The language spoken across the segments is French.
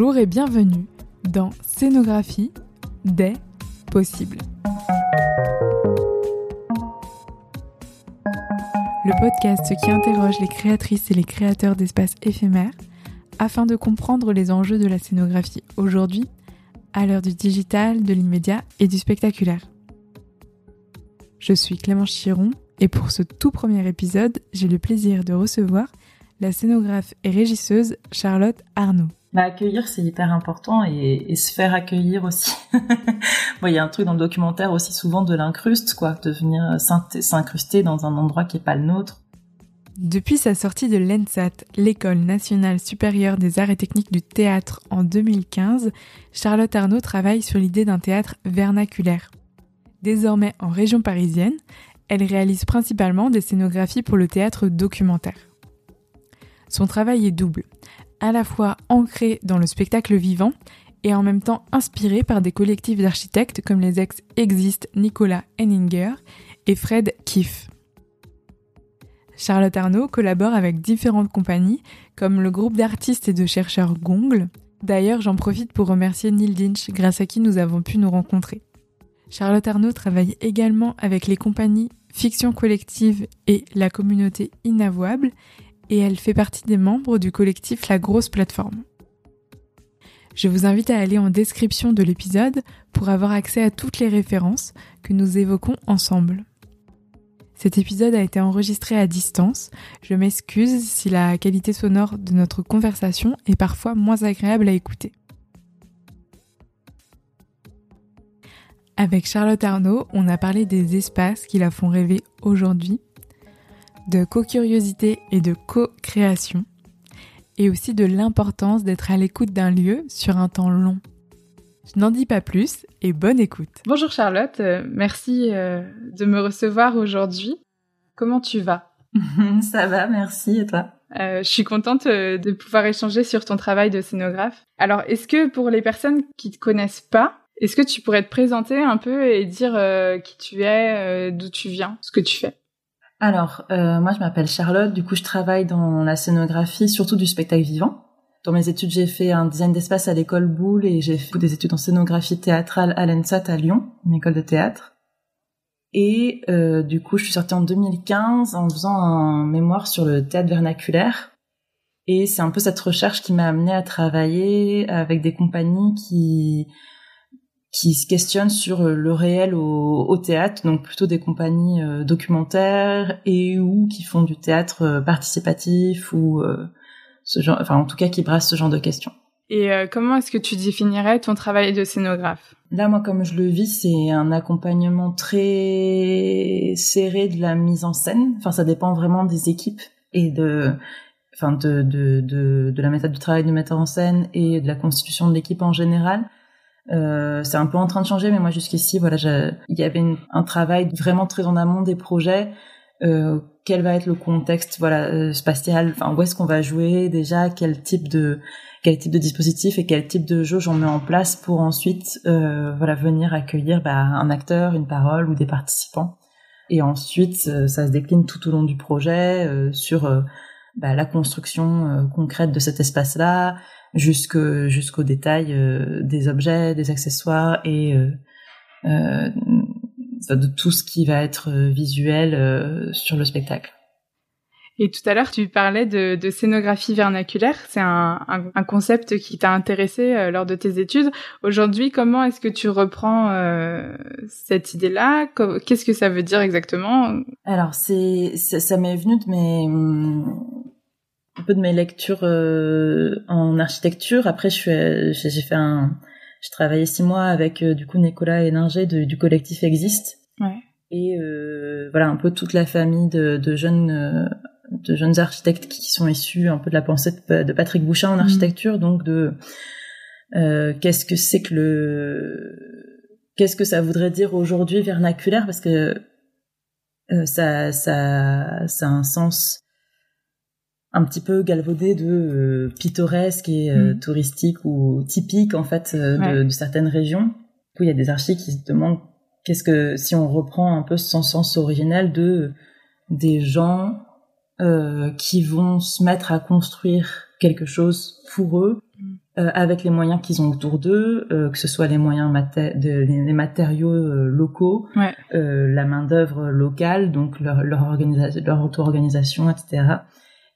Bonjour et bienvenue dans Scénographie des possibles. Le podcast qui interroge les créatrices et les créateurs d'espaces éphémères afin de comprendre les enjeux de la scénographie aujourd'hui, à l'heure du digital, de l'immédiat et du spectaculaire. Je suis Clémence Chiron et pour ce tout premier épisode, j'ai le plaisir de recevoir la scénographe et régisseuse Charlotte Arnaud. Bah, accueillir, c'est hyper important et, se faire accueillir aussi. Il y a un truc dans le documentaire aussi souvent de l'incruste, quoi, de venir s'incruster dans un endroit qui est pas le nôtre. Depuis sa sortie de l'ENSAT, l'École nationale supérieure des arts et techniques du théâtre en 2015, Charlotte Arnaud travaille sur l'idée d'un théâtre vernaculaire. Désormais en région parisienne, elle réalise principalement des scénographies pour le théâtre documentaire. Son travail est double, à la fois ancré dans le spectacle vivant et en même temps inspiré par des collectifs d'architectes comme les ex-Exist Nicolas Henninger et Fred Kiff. Charlotte Arnaud collabore avec différentes compagnies comme le groupe d'artistes et de chercheurs Gongle. D'ailleurs, j'en profite pour remercier Neil Dinch grâce à qui nous avons pu nous rencontrer. Charlotte Arnaud travaille également avec les compagnies Fiction Collective et la communauté Inavouable et elle fait partie des membres du collectif La Grosse Plateforme. Je vous invite à aller en description de l'épisode pour avoir accès à toutes les références que nous évoquons ensemble. Cet épisode a été enregistré à distance. Je m'excuse si la qualité sonore de notre conversation est parfois moins agréable à écouter. Avec Charlotte Arnaud, on a parlé des espaces qui la font rêver aujourd'hui de co-curiosité et de co-création, et aussi de l'importance d'être à l'écoute d'un lieu sur un temps long. Je n'en dis pas plus et bonne écoute. Bonjour Charlotte, euh, merci euh, de me recevoir aujourd'hui. Comment tu vas? Ça va, merci et toi? Euh, je suis contente de pouvoir échanger sur ton travail de scénographe. Alors, est-ce que pour les personnes qui te connaissent pas, est-ce que tu pourrais te présenter un peu et dire qui tu es, d'où tu viens, ce que tu fais? Alors, euh, moi je m'appelle Charlotte, du coup je travaille dans la scénographie, surtout du spectacle vivant. Dans mes études, j'ai fait un design d'espace à l'école Boulle et j'ai fait des études en scénographie théâtrale à l'ENSAT à Lyon, une école de théâtre. Et euh, du coup, je suis sortie en 2015 en faisant un mémoire sur le théâtre vernaculaire. Et c'est un peu cette recherche qui m'a amenée à travailler avec des compagnies qui qui se questionnent sur euh, le réel au, au théâtre, donc plutôt des compagnies euh, documentaires et ou qui font du théâtre euh, participatif ou ce genre, enfin en tout cas qui brassent ce genre de questions. Et comment est-ce que tu définirais ton travail de scénographe? Là, moi, comme je le vis, c'est un accompagnement très serré de la mise en scène. Enfin, ça dépend vraiment des équipes et de, enfin, de, de, de, de la méthode du travail du metteur en scène et de la constitution de l'équipe en général. Euh, c'est un peu en train de changer, mais moi jusqu'ici, voilà, il y avait un travail vraiment très en amont des projets. Euh, quel va être le contexte, voilà, euh, spatial? Enfin, où est-ce qu'on va jouer déjà? Quel type de quel type de dispositif et quel type de jeu j'en mets en place pour ensuite, euh, voilà, venir accueillir bah, un acteur, une parole ou des participants? Et ensuite, ça se décline tout au long du projet sur bah, la construction concrète de cet espace-là, jusqu'au jusqu'au détail euh, des objets, des accessoires et euh, euh, de tout ce qui va être visuel sur le spectacle. Et tout à l'heure, tu parlais de, de scénographie vernaculaire. C'est un, un, concept qui t'a intéressé lors de tes études. Aujourd'hui, comment est-ce que tu reprends cette idée-là? Qu'est-ce que ça veut dire exactement? Alors, c'est ça m'est venu de mes un peu de mes lectures euh, en architecture. Après, je suis, j'ai fait un, j'ai travaillé six mois avec euh, du coup Nicolas Héninger du collectif Existe. Ouais. Et euh, voilà un peu toute la famille de, de jeunes de jeunes architectes qui sont issus un peu de la pensée de, Patrick Bouchin en mmh. architecture, donc de qu'est-ce que c'est que le qu'est-ce que ça voudrait dire aujourd'hui vernaculaire? Parce que ça ça ça a un sens un petit peu galvaudé de euh, pittoresque et euh, mm. touristique ou typique en fait euh, de, certaines régions. Du coup, il y a des archives qui se demandent qu'est-ce que si on reprend un peu son sens originel de des gens qui vont se mettre à construire quelque chose pour eux, euh, avec les moyens qu'ils ont autour d'eux, que ce soit les moyens de, les, matériaux locaux, la main d'œuvre locale, donc leur leur, leur auto-organisation, etc.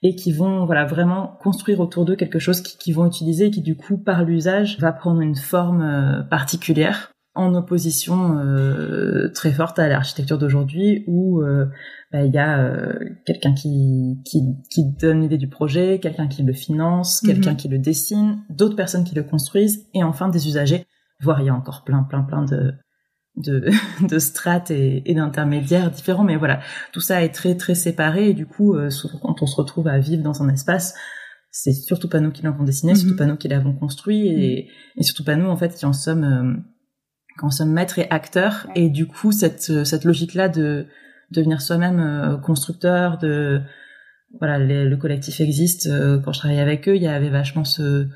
Et qui vont voilà vraiment construire autour d'eux quelque chose qu'ils qui vont utiliser et qui du coup par l'usage va prendre une forme particulière en opposition euh, très forte à l'architecture d'aujourd'hui où euh, bah, il y a euh, quelqu'un qui, qui, qui donne l'idée du projet, quelqu'un qui le finance, mhm. quelqu'un qui le dessine, d'autres personnes qui le construisent et enfin des usagers, voire il y a encore plein plein plein de de, de strates et, et d'intermédiaires différents mais voilà tout ça est très très séparé et du coup souvent quand on se retrouve à vivre dans un espace c'est surtout pas nous qui l'avons dessiné, surtout mhm. pas nous qui l'avons construit et, mhm. et surtout pas nous en fait qui en sommes quand sommes maître et acteur et du coup cette euh, cette logique là de devenir soi-même euh, constructeur de voilà le collectif existe euh, quand je travaillais avec eux il y avait vachement ce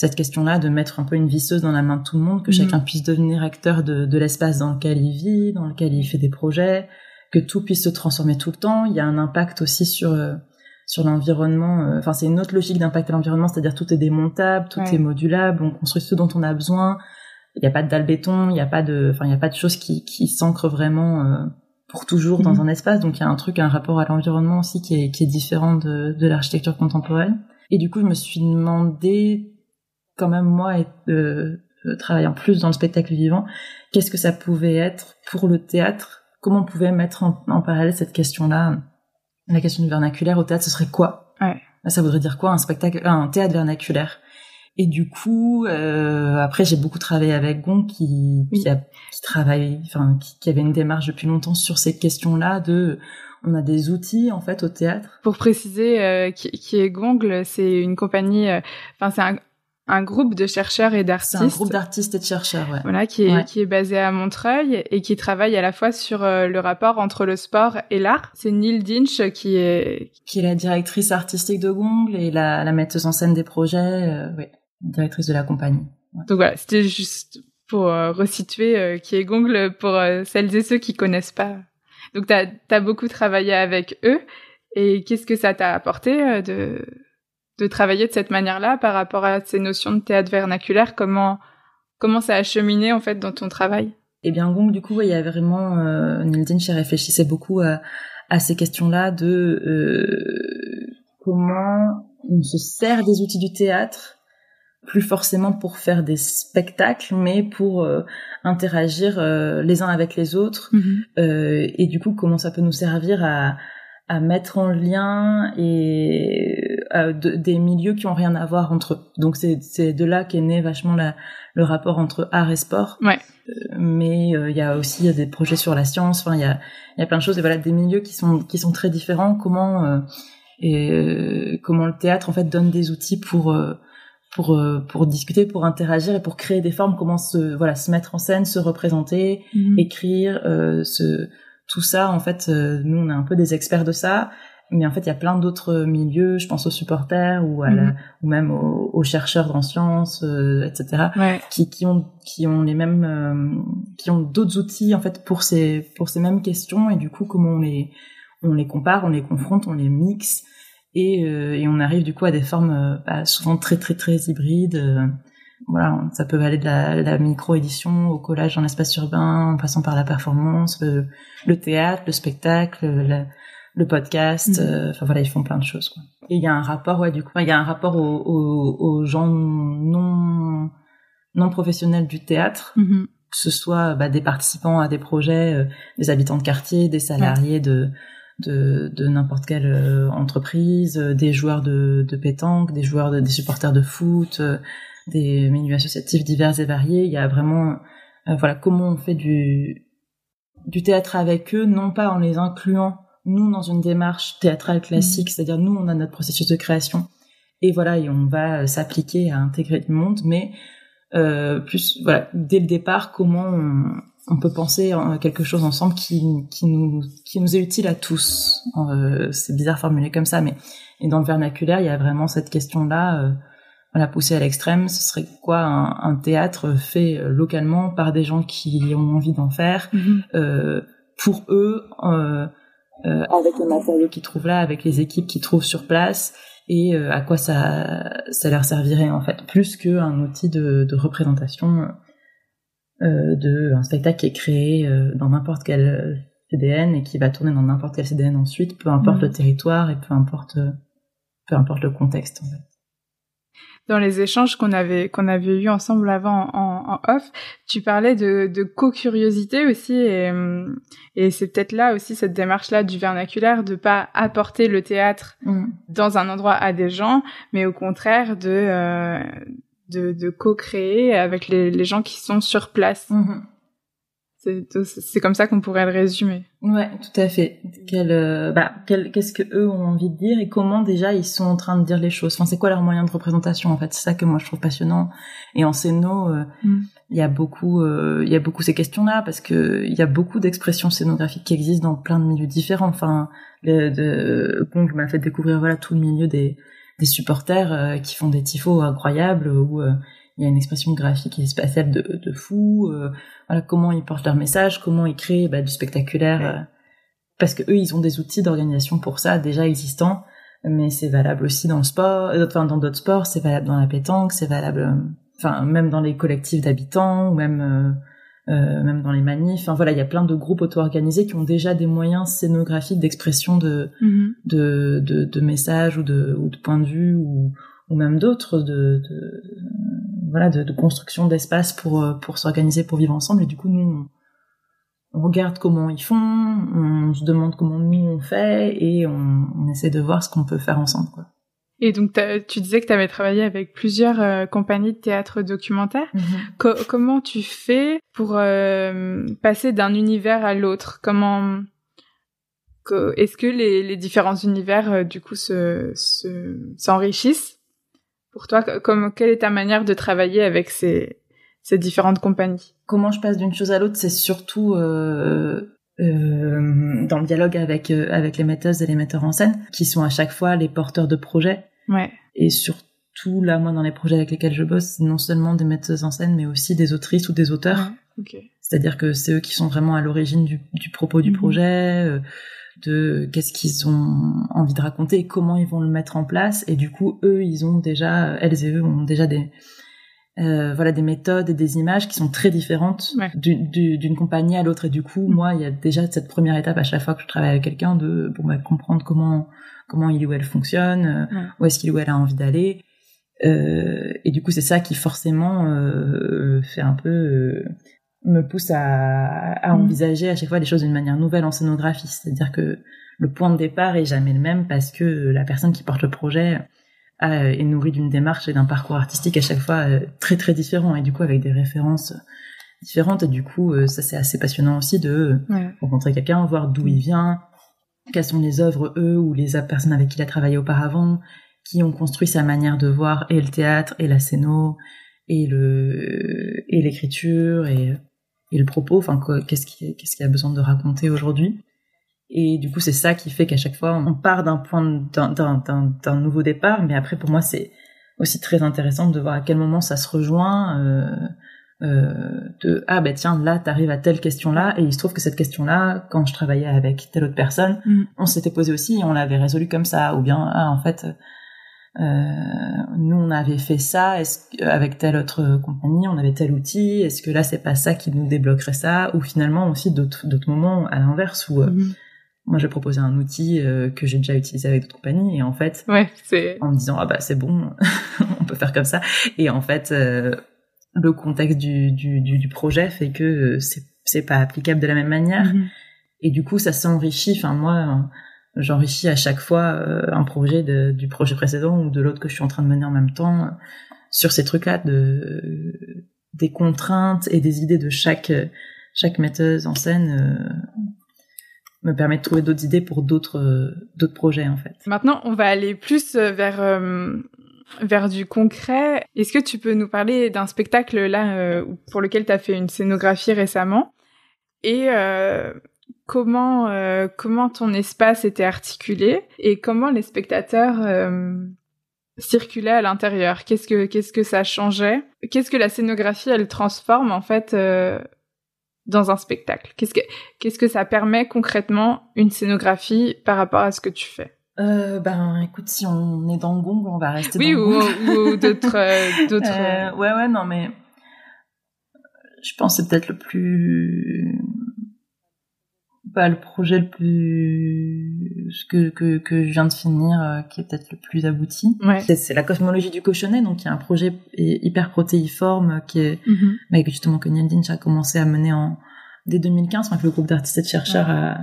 cette question là de mettre un peu une visseuse dans la main de tout le monde que mhm. chacun puisse devenir acteur de, de l'espace dans lequel il vit dans lequel il fait des projets que tout puisse se transformer tout le temps il y a un impact aussi sur sur l'environnement enfin c'est une autre logique d'impact à l'environnement c'est-à-dire tout est démontable tout est modulable on construit ce dont on a besoin il n'y a pas de dalle béton, il n'y a pas de, enfin il y a pas de choses qui, qui s'ancrent vraiment euh, pour toujours dans mhm. un espace. Donc il y a un truc, un rapport à l'environnement aussi qui est, qui est différent de, de l'architecture contemporaine. Et du coup je me suis demandé, quand même moi, euh, travaillant plus dans le spectacle vivant, qu'est-ce que ça pouvait être pour le théâtre? Comment on pouvait mettre en, en parallèle cette question-là, la question du vernaculaire au théâtre, ce serait quoi? Ouais. Ça voudrait dire quoi un spectacle, un théâtre vernaculaire? Et du coup, euh, après, j'ai beaucoup travaillé avec Gon qui, qui, a, qui travaille, enfin, qui, qui, avait une démarche depuis longtemps sur ces questions-là de, on a des outils en fait au théâtre. Pour préciser, euh, qui, est Gongle, c'est une compagnie, euh, enfin, c'est un, un groupe de chercheurs et d'artistes. C'est un groupe d'artistes et de chercheurs, ouais. Voilà, qui est, qui est basé à Montreuil et qui travaille à la fois sur euh, le rapport entre le sport et l'art. C'est Neil Dinch qui est... Qui est la directrice artistique de Gongle et la, la metteuse en scène des projets, euh, directrice de la compagnie. Donc voilà, c'était juste pour euh, resituer euh, qui est Gongle pour euh, celles et ceux qui connaissent pas. Donc tu as, beaucoup travaillé avec eux et qu'est-ce que ça t'a apporté de de travailler de cette manière-là par rapport à ces notions de théâtre vernaculaire? Comment comment ça a cheminé en fait dans ton travail? Eh bien Gong du coup, il y a vraiment euh, Neil réfléchissait beaucoup à, à ces questions-là de comment on se sert des outils du théâtre plus forcément pour faire des spectacles, mais pour euh, interagir euh, les uns avec les autres. Mhm. Euh, et du coup, comment ça peut nous servir à, à mettre en lien et des milieux qui ont rien à voir entre eux. Donc c'est de là qu'est né vachement la, le rapport entre art et sport. Ouais. mais il y a aussi des projets sur la science. Enfin, il y a, y a plein de choses et voilà des milieux qui sont qui sont très différents. Comment et comment le théâtre en fait donne des outils pour pour euh, pour discuter, pour interagir et pour créer des formes, comment se voilà se mettre en scène, se représenter, mhm. écrire, euh, ce tout ça en fait euh, nous on est un peu des experts de ça, mais en fait il y a plein d'autres milieux, je pense aux supporters ou à mhm. ou même aux, chercheurs en sciences, etc. qui qui ont qui ont les mêmes qui ont d'autres outils en fait pour ces pour ces mêmes questions et du coup comment on les on les compare, on les confronte, on les mixe et, euh, et, on arrive du coup à des formes euh, bah, souvent très très très hybrides. Euh, voilà, ça peut aller de la, la micro-édition au collage en espace urbain, en passant par la performance, le, le théâtre, le spectacle, le, le podcast. Mhm. Enfin voilà, ils font plein de choses. Quoi. Et il y a un rapport, ouais, du coup, il y a un rapport aux, aux, aux gens non non professionnels du théâtre. Mhm. que ce soit bah, des participants à des projets, des habitants de quartier, des salariés de de, de n'importe quelle euh, entreprise, euh, des joueurs de, de pétanque, des joueurs de, des supporters de foot, euh, des milieux associatifs divers et variés. Il y a vraiment voilà comment on fait du du théâtre avec eux, non pas en les incluant nous dans une démarche théâtrale classique, mmh. c'est-à-dire nous on a notre processus de création et voilà et on va s'appliquer à intégrer le monde, mais euh, plus voilà dès le départ comment on, on peut penser à quelque chose ensemble qui, qui nous qui nous est utile à tous. Euh, c'est bizarre formulé comme ça, mais et dans le vernaculaire, il y a vraiment cette question-là. Euh, la pousser à l'extrême, ce serait quoi un, théâtre fait euh, localement par des gens qui ont envie d'en faire mhm. euh, pour eux, euh, avec les matériaux qu'ils trouvent là, avec les équipes qu'ils trouvent sur place, et à quoi ça ça leur servirait en fait plus qu'un outil de, de représentation euh, d'un spectacle qui est créé dans n'importe quel CDN et qui va tourner dans n'importe quel CDN ensuite, peu importe mm. le territoire et peu importe peu importe le contexte en fait dans les échanges qu'on avait qu'on avait eu ensemble avant en, en, off, tu parlais de, de co-curiosité aussi et, et c'est peut-être là aussi cette démarche là du vernaculaire de pas apporter le théâtre mm. dans un endroit à des gens, mais au contraire de euh, de, de co-créer avec les, les, gens qui sont sur place. Mm-hmm. C'est comme ça qu'on pourrait le résumer. Ouais, tout à fait. Quel, euh, bah, qu'est-ce que eux ont envie de dire et comment déjà ils sont en train de dire les choses? Enfin, c'est quoi leur moyen de représentation en fait? C'est ça que moi je trouve passionnant. Et en scéno, euh, mm. il y a beaucoup, euh, il y a beaucoup ces questions-là parce que il y a beaucoup d'expressions scénographiques qui existent dans plein de milieux différents. Enfin, le, de, m'a fait découvrir voilà tout le milieu des des supporters qui font des tifos incroyables ou il y a une expression graphique et spatiale de, de fou. Euh, voilà comment ils portent leur message, comment ils créent bah, du spectaculaire, euh, parce que eux ils ont des outils d'organisation pour ça déjà existants, mais c'est valable aussi dans le sport, euh, enfin dans d'autres sports, c'est valable dans la pétanque, c'est valable, enfin même dans les collectifs d'habitants ou même même dans les manifs. Enfin voilà, il y a plein de groupes auto-organisés qui ont déjà des moyens scénographiques d'expression de, mm-hmm. de, de, de messages ou de, ou de points de vue ou, ou même d'autres de, de, voilà de, de construction d'espace pour euh, pour s'organiser pour vivre ensemble. Et du coup nous on, regarde comment ils font on se demande comment nous on fait et on, on essaie de voir ce qu'on peut faire ensemble quoi. Et donc tu disais que tu avais travaillé avec plusieurs euh, compagnies de théâtre documentaire. Mm-hmm. comment tu fais pour euh, passer d'un univers à l'autre? Comment est-ce que les, les différents univers du coup se s'enrichissent? Pour toi, comme quelle est ta manière de travailler avec ces, ces différentes compagnies? Comment je passe d'une chose à l'autre, c'est surtout euh, euh, dans le dialogue avec euh, avec les metteuses et les metteurs en scène, qui sont à chaque fois les porteurs de projets. Ouais. Et surtout là, moi, dans les projets avec lesquels je bosse, c'est non seulement des metteuses en scène, mais aussi des autrices ou des auteurs. Okay. C'est-à-dire que c'est eux qui sont vraiment à l'origine du, du propos du mhm. projet. De qu'est-ce qu'ils ont envie de raconter et comment ils vont le mettre en place. Et du coup, eux, ils ont déjà, elles et eux ont déjà des, euh, voilà, des méthodes et des images qui sont très différentes d'une compagnie à l'autre. Et du coup, mm. moi, il y a déjà cette première étape à chaque fois que je travaille avec quelqu'un de bon, bah, comprendre comment comment il ou elle fonctionne, euh, où est-ce qu'il ou elle a envie d'aller. Euh, et du coup, c'est ça qui forcément euh, fait un peu me pousse à, à mm. envisager à chaque fois les choses d'une manière nouvelle en scénographie. C'est-à-dire que le point de départ est jamais le même parce que la personne qui porte le projet est nourrie d'une démarche et d'un parcours artistique à chaque fois euh, très très différent et du coup avec des références différentes et du coup euh, ça c'est assez passionnant aussi de rencontrer quelqu'un, voir d'où il vient, quelles sont les œuvres eux ou les personnes avec qui il a travaillé auparavant, qui ont construit sa manière de voir et le théâtre et la scéno et le et l'écriture et et le propos, enfin qu'est-ce qui qu'est-ce qu'il a besoin de raconter aujourd'hui. Et du coup, c'est ça qui fait qu'à chaque fois, on part d'un point d'un nouveau départ. Mais après, pour moi, c'est aussi très intéressant de voir à quel moment ça se rejoint. Euh, euh, de ah ben tiens là t'arrives à telle question là et il se trouve que cette question là quand je travaillais avec telle autre personne mm. on s'était posé aussi et on l'avait résolu comme ça ou bien ah en fait nous on avait fait ça est-ce avec telle autre compagnie on avait tel outil est-ce que là c'est pas ça qui nous débloquerait ça? Ou finalement aussi d'autres moments à l'inverse où euh, mhm. moi j'ai proposé un outil euh, que j'ai déjà utilisé avec d'autres compagnies et en fait ouais, en me disant ah bah c'est bon on peut faire comme ça et en fait le contexte du, du, du, projet fait que c'est c'est pas applicable de la même manière mhm. et du coup ça s'enrichit enfin moi j'enrichis à chaque fois euh, un projet du projet précédent ou de l'autre que je suis en train de mener en même temps euh, sur ces trucs-là de des contraintes et des idées de chaque chaque metteuse en scène euh, me permet de trouver d'autres idées pour d'autres d'autres projets en fait. Maintenant, on va aller plus vers vers du concret. Est-ce que tu peux nous parler d'un spectacle là pour lequel tu as fait une scénographie récemment et comment euh, comment ton espace était articulé et comment les spectateurs euh, circulaient à l'intérieur. Qu'est-ce que qu'est-ce que ça changeait? Qu'est-ce que la scénographie elle transforme en fait euh, dans un spectacle? Qu'est-ce que qu'est-ce que ça permet concrètement une scénographie par rapport à ce que tu fais? Euh, ben, écoute, si on est dans le gong, on va rester oui, dans ou, le ou d'autres, d'autres. Ouais, ouais, non, mais je pense que c'est peut-être le plus, pas le projet le plus que que que je viens de finir, euh, qui est peut-être le plus abouti. Ouais. C'est, la cosmologie du cochonnet, donc il y a un projet hyper protéiforme euh, qui est, Mhm. mais que justement que Neil Dinch a commencé à mener en dès 2015, enfin que le groupe d'artistes et de chercheurs a,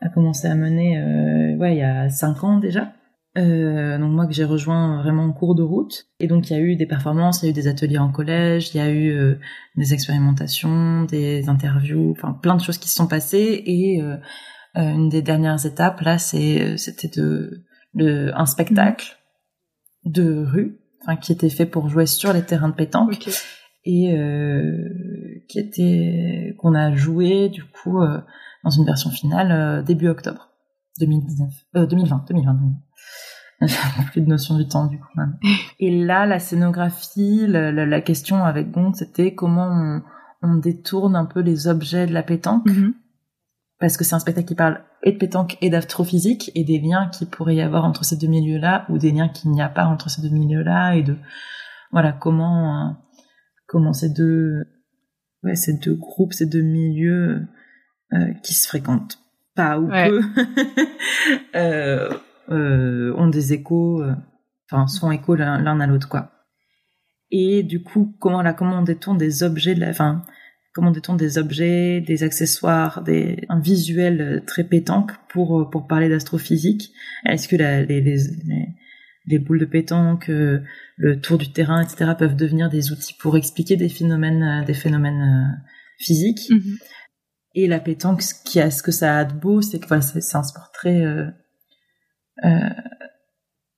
a commencé à mener, euh, ouais, il y a cinq ans déjà. Euh, donc moi que j'ai rejoint vraiment en cours de route. Et donc il y a eu des performances, il y a eu des ateliers en collège, il y a eu euh, des expérimentations, des interviews, enfin plein de choses qui se sont passées. Et euh, une des dernières étapes là, c'est c'était de, de un spectacle de rue, enfin qui était fait pour jouer sur les terrains de pétanque et qui était qu'on a joué du coup dans une version finale début octobre 2019 euh, 2020 2020 j'ai plus de notion du temps du coup même. et là la scénographie la, la, la question avec Gong c'était comment on, on détourne un peu les objets de la pétanque Mhm. parce que c'est un spectacle qui parle et de pétanque et d'astrophysique et des liens qui pourrait y avoir entre ces deux milieux-là ou des liens qu'il n'y a pas entre ces deux milieux-là et de voilà comment euh, comment ces deux ouais ces deux groupes ces deux milieux euh, qui se fréquentent pas ou Ouais. peu euh, ont des échos euh, enfin sont échos l'un à l'autre quoi et du coup comment là comment on des objets de la enfin comment on des objets des accessoires des un visuel euh, très pétanque pour euh, pour parler d'astrophysique? Est-ce que la, les, les, les les boules de pétanque, euh, le tour du terrain, etc., peuvent devenir des outils pour expliquer des phénomènes, euh, des phénomènes euh, physiques? Mhm. Et la pétanque, ce qui a, ce que ça a de beau, c'est que voilà, c'est un sport très euh, euh,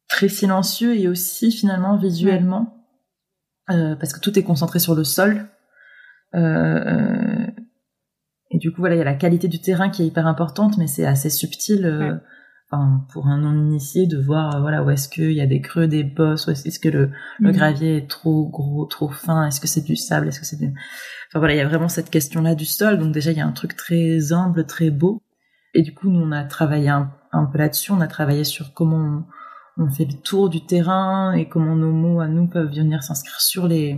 très silencieux et aussi finalement visuellement, euh, parce que tout est concentré sur le sol. Euh, euh, et du coup, voilà, il y a la qualité du terrain qui est hyper importante, mais c'est assez subtil. euh, Ouais. enfin, pour un non initié de voir euh, voilà où est-ce qu'il y a des creux des bosses où est-ce que le, le Mhm. gravier est trop gros trop fin est-ce que c'est du sable est-ce que c'est du enfin voilà il y a vraiment cette question là du sol donc déjà il y a un truc très humble très beau et du coup nous on a travaillé un, un peu là-dessus on a travaillé sur comment on, on fait le tour du terrain et comment nos mots à nous peuvent venir s'inscrire sur les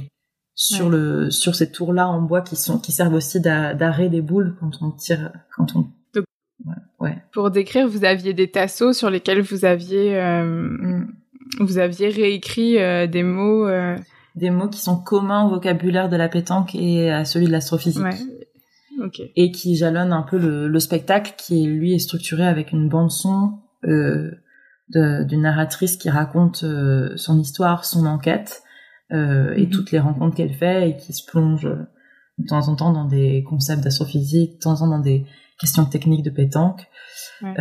sur Ouais. le sur ces tours là en bois qui sont qui servent aussi d'a- d'arrêt des boules quand on tire quand on Donc- ouais, ouais. Pour décrire, vous aviez des tasseaux sur lesquels vous aviez, euh, Mm. vous aviez réécrit euh, des mots. euh, des mots qui sont communs au vocabulaire de la pétanque et à celui de l'astrophysique. ouais. Ok. Et qui jalonnent un peu le, le spectacle qui, lui, est structuré avec une bande-son euh, de- d'une narratrice qui raconte euh, son histoire, son enquête euh, et Mhm. toutes les rencontres qu'elle fait et qui se plonge euh, de temps en temps dans des concepts d'astrophysique, de temps en temps dans des questions techniques de pétanque. Ouais.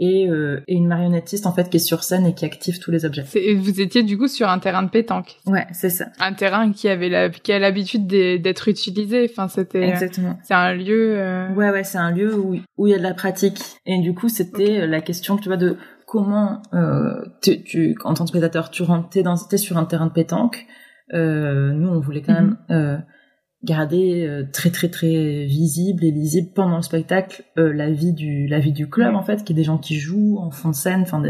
Euh, et, euh, et une marionnettiste en fait qui est sur scène et qui active tous les objets. Vous étiez du coup sur un terrain de pétanque, Ouais, c'est ça. un terrain qui avait la, qui a l'habitude d'e- d'être utilisé. Enfin, c'était, Exactement. c'est un lieu. euh, Ouais, ouais, c'est un lieu où où il y a de la pratique. Et du coup, c'était la question, tu vois, de comment euh, tu, tu, en tant que spectateur, tu rentres, t'es, dans, sur un terrain de pétanque. Euh, nous, on voulait quand même euh, garder euh, très très très visible et lisible pendant le spectacle euh, la vie du la vie du club en fait, qui est des gens qui jouent en fond de scène, enfin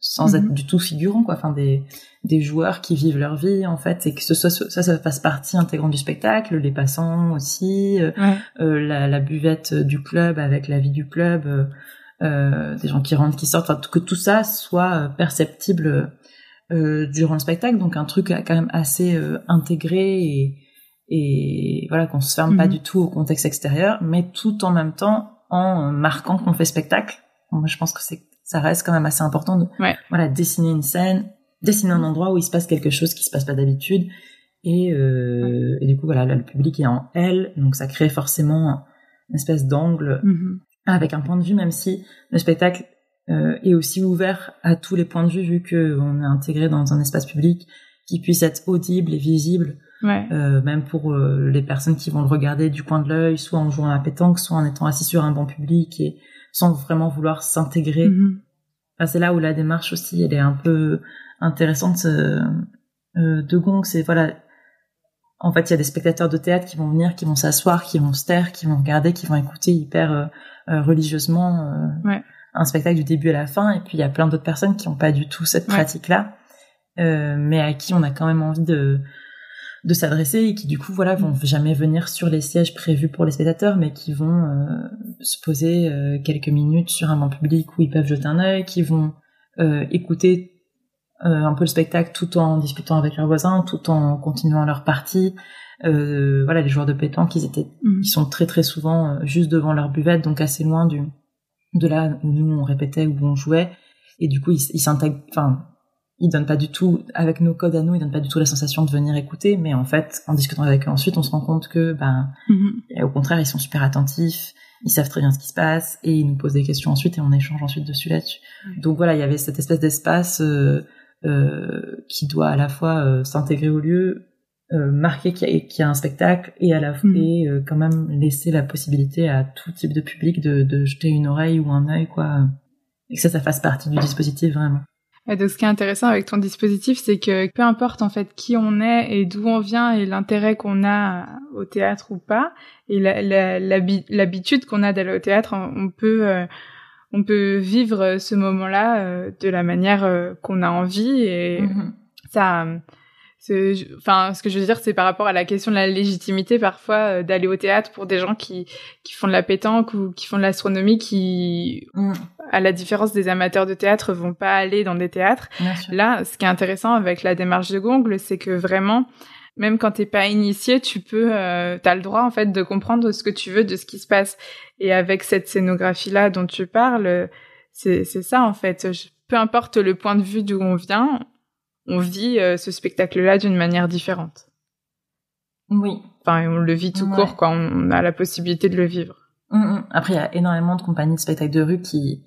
sans Mhm. être du tout figurant quoi, enfin des des joueurs qui vivent leur vie en fait, et que ce soit ça ça fasse partie intégrante du spectacle, les passants aussi. euh, Ouais. la, la buvette du club avec la vie du club, des gens qui rentrent, qui sortent, enfin, que tout ça soit perceptible durant le spectacle, donc un truc quand même assez intégré et, et voilà qu'on se ferme pas Mhm. du tout au contexte extérieur, mais tout en même temps en marquant qu'on fait spectacle. Moi, je pense que c'est ça reste quand même assez important de Ouais. voilà dessiner une scène, dessiner un endroit où il se passe quelque chose qui se passe pas d'habitude. Et, euh, et du coup, voilà, là, le public est en L, donc ça crée forcément une espèce d'angle Mhm. avec un point de vue, même si le spectacle euh, est aussi ouvert à tous les points de vue, vu qu'on est intégré dans un espace public qui puisse être audible et visible, Ouais. euh, même pour euh, les personnes qui vont le regarder du coin de l'œil, soit en jouant à la pétanque, soit en étant assis sur un banc public et sans vraiment vouloir s'intégrer. Mhm. Enfin, c'est là où la démarche aussi, elle est un peu intéressante euh, de Gong. C'est voilà, en fait, il y a des spectateurs de théâtre qui vont venir, qui vont s'asseoir, qui vont se taire, qui vont regarder, qui vont écouter hyper religieusement Ouais. un spectacle du début à la fin et puis il y a plein d'autres personnes qui n'ont pas du tout cette pratique là euh, mais à qui on a quand même envie de de s'adresser et qui du coup voilà vont jamais venir sur les sièges prévus pour les spectateurs mais qui vont euh, se poser euh, quelques minutes sur un banc public où ils peuvent jeter un œil qui vont euh, écouter un peu le spectacle tout en discutant avec leurs voisins tout en continuant leur partie. Voilà les joueurs de pétanque ils étaient mhm. ils sont très très souvent juste devant leur buvette donc assez loin du de là où nous on répétait où on jouait. Et du coup ils s'intègrent enfin ils donnent pas du tout, avec nos codes à nous, ils donnent pas du tout la sensation de venir écouter, mais en fait, en discutant avec eux ensuite, on se rend compte que, ben, mm-hmm. au contraire, ils sont super attentifs, ils savent très bien ce qui se passe, et ils nous posent des questions ensuite, et on échange ensuite dessus là-dessus. Donc voilà, il y avait cette espèce d'espace euh, euh, qui doit à la fois euh, s'intégrer au lieu, marquer qu'il y, a un spectacle, et à la fois, mm-hmm. euh, quand même laisser la possibilité à tout type de public de, de jeter une oreille ou un œil, quoi, et que ça, ça fasse partie du dispositif vraiment. Et donc, ce qui est intéressant avec ton dispositif, c'est que peu importe en fait qui on est et d'où on vient et l'intérêt qu'on a au théâtre ou pas, et l'habitude qu'on a d'aller au théâtre, on peut euh, on peut vivre ce moment-là euh, de la manière euh, qu'on a envie et mm-hmm. ça enfin ce que je veux dire c'est par rapport à la question de la légitimité parfois euh, d'aller au théâtre pour des gens qui qui font de la pétanque ou qui font de l'astronomie qui mm. à la différence des amateurs de théâtre vont pas aller dans des théâtres là ce qui est intéressant avec la démarche de Gongle c'est que vraiment même quand t'es pas initié, tu peux, euh, t'as le droit en fait de comprendre ce que tu veux de ce qui se passe. Et avec cette scénographie là dont tu parles, c'est c'est ça en fait. peu importe le point de vue d'où on vient, on vit euh, ce spectacle-là d'une manière différente. Oui. Enfin, on le vit tout court, quoi. On a la possibilité de le vivre. Mm, mm. Après, il y a énormément de compagnies de spectacles de rue qui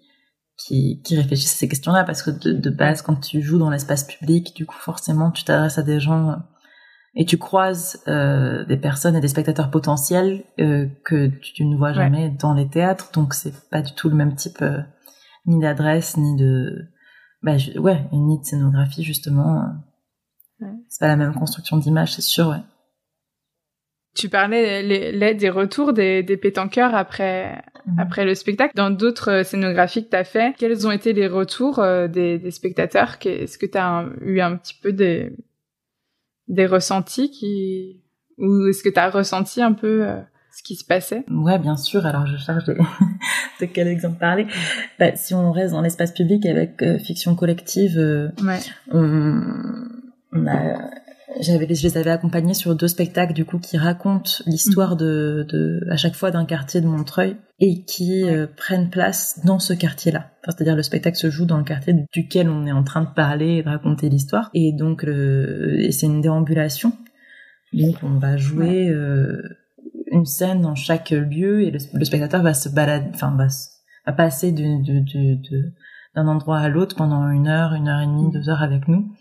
qui, qui réfléchissent à ces questions-là parce que de, de, base, quand tu joues dans l'espace public, du coup, forcément, tu t'adresses à des gens euh, et tu croises euh, des personnes et des spectateurs potentiels euh, que tu, ne vois jamais dans les théâtres. Donc, c'est pas du tout le même type ni d'adresse ni de bah, ouais, une nid de scénographie, justement. Ouais. C'est pas la même construction d'image, c'est sûr, ouais. Tu parlais les, des retours des, des pétanqueurs après, mhm. après le spectacle. Dans d'autres euh, scénographies que tu as fait, quels ont été les retours euh, des, des spectateurs? Est-ce que tu as eu un petit peu des, des ressentis qui... Ou est-ce que tu as ressenti un peu euh, ce qui se passait Ouais, bien sûr. Alors, je cherche de, de quel exemple parler. Bah, si on reste dans l'espace public avec euh, fiction collective, euh, ouais. on, on a j'avais je les avais accompagnés sur deux spectacles du coup qui racontent l'histoire mhm. de, de à chaque fois d'un quartier de Montreuil et qui euh, prennent place dans ce quartier-là. Enfin, c'est-à-dire le spectacle se joue dans le quartier duquel on est en train de parler et de raconter l'histoire et donc le, c'est une déambulation. Donc on va jouer euh, une scène dans chaque lieu et le, spectateur va se balader, enfin va, va passer d'un de, de, d'un endroit à l'autre pendant une heure, une heure et demie, deux heures avec nous.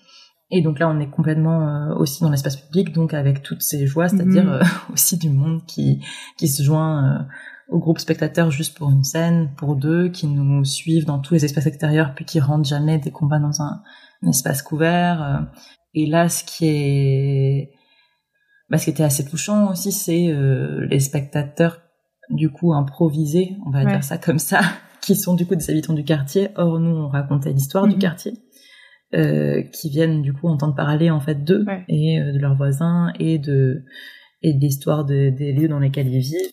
Et donc là, on est complètement euh, aussi dans l'espace public, donc avec toutes ces joies, c'est-à-dire mhm. euh, aussi du monde qui qui se joint euh, au groupe spectateur juste pour une scène, pour deux, qui nous suivent dans tous les espaces extérieurs, puis qui rentrent jamais des combats dans un, un espace couvert. Et là, ce qui est bah, ce qui était assez touchant aussi, c'est euh, les spectateurs du coup improvisés, on va dire ça comme ça, qui sont du coup des habitants du quartier. Or nous, on racontait l'histoire du mhm. quartier, euh, qui viennent du coup entendre parler en fait d'eux et euh, de leurs voisins et de et de l'histoire de, des lieux dans lesquels ils vivent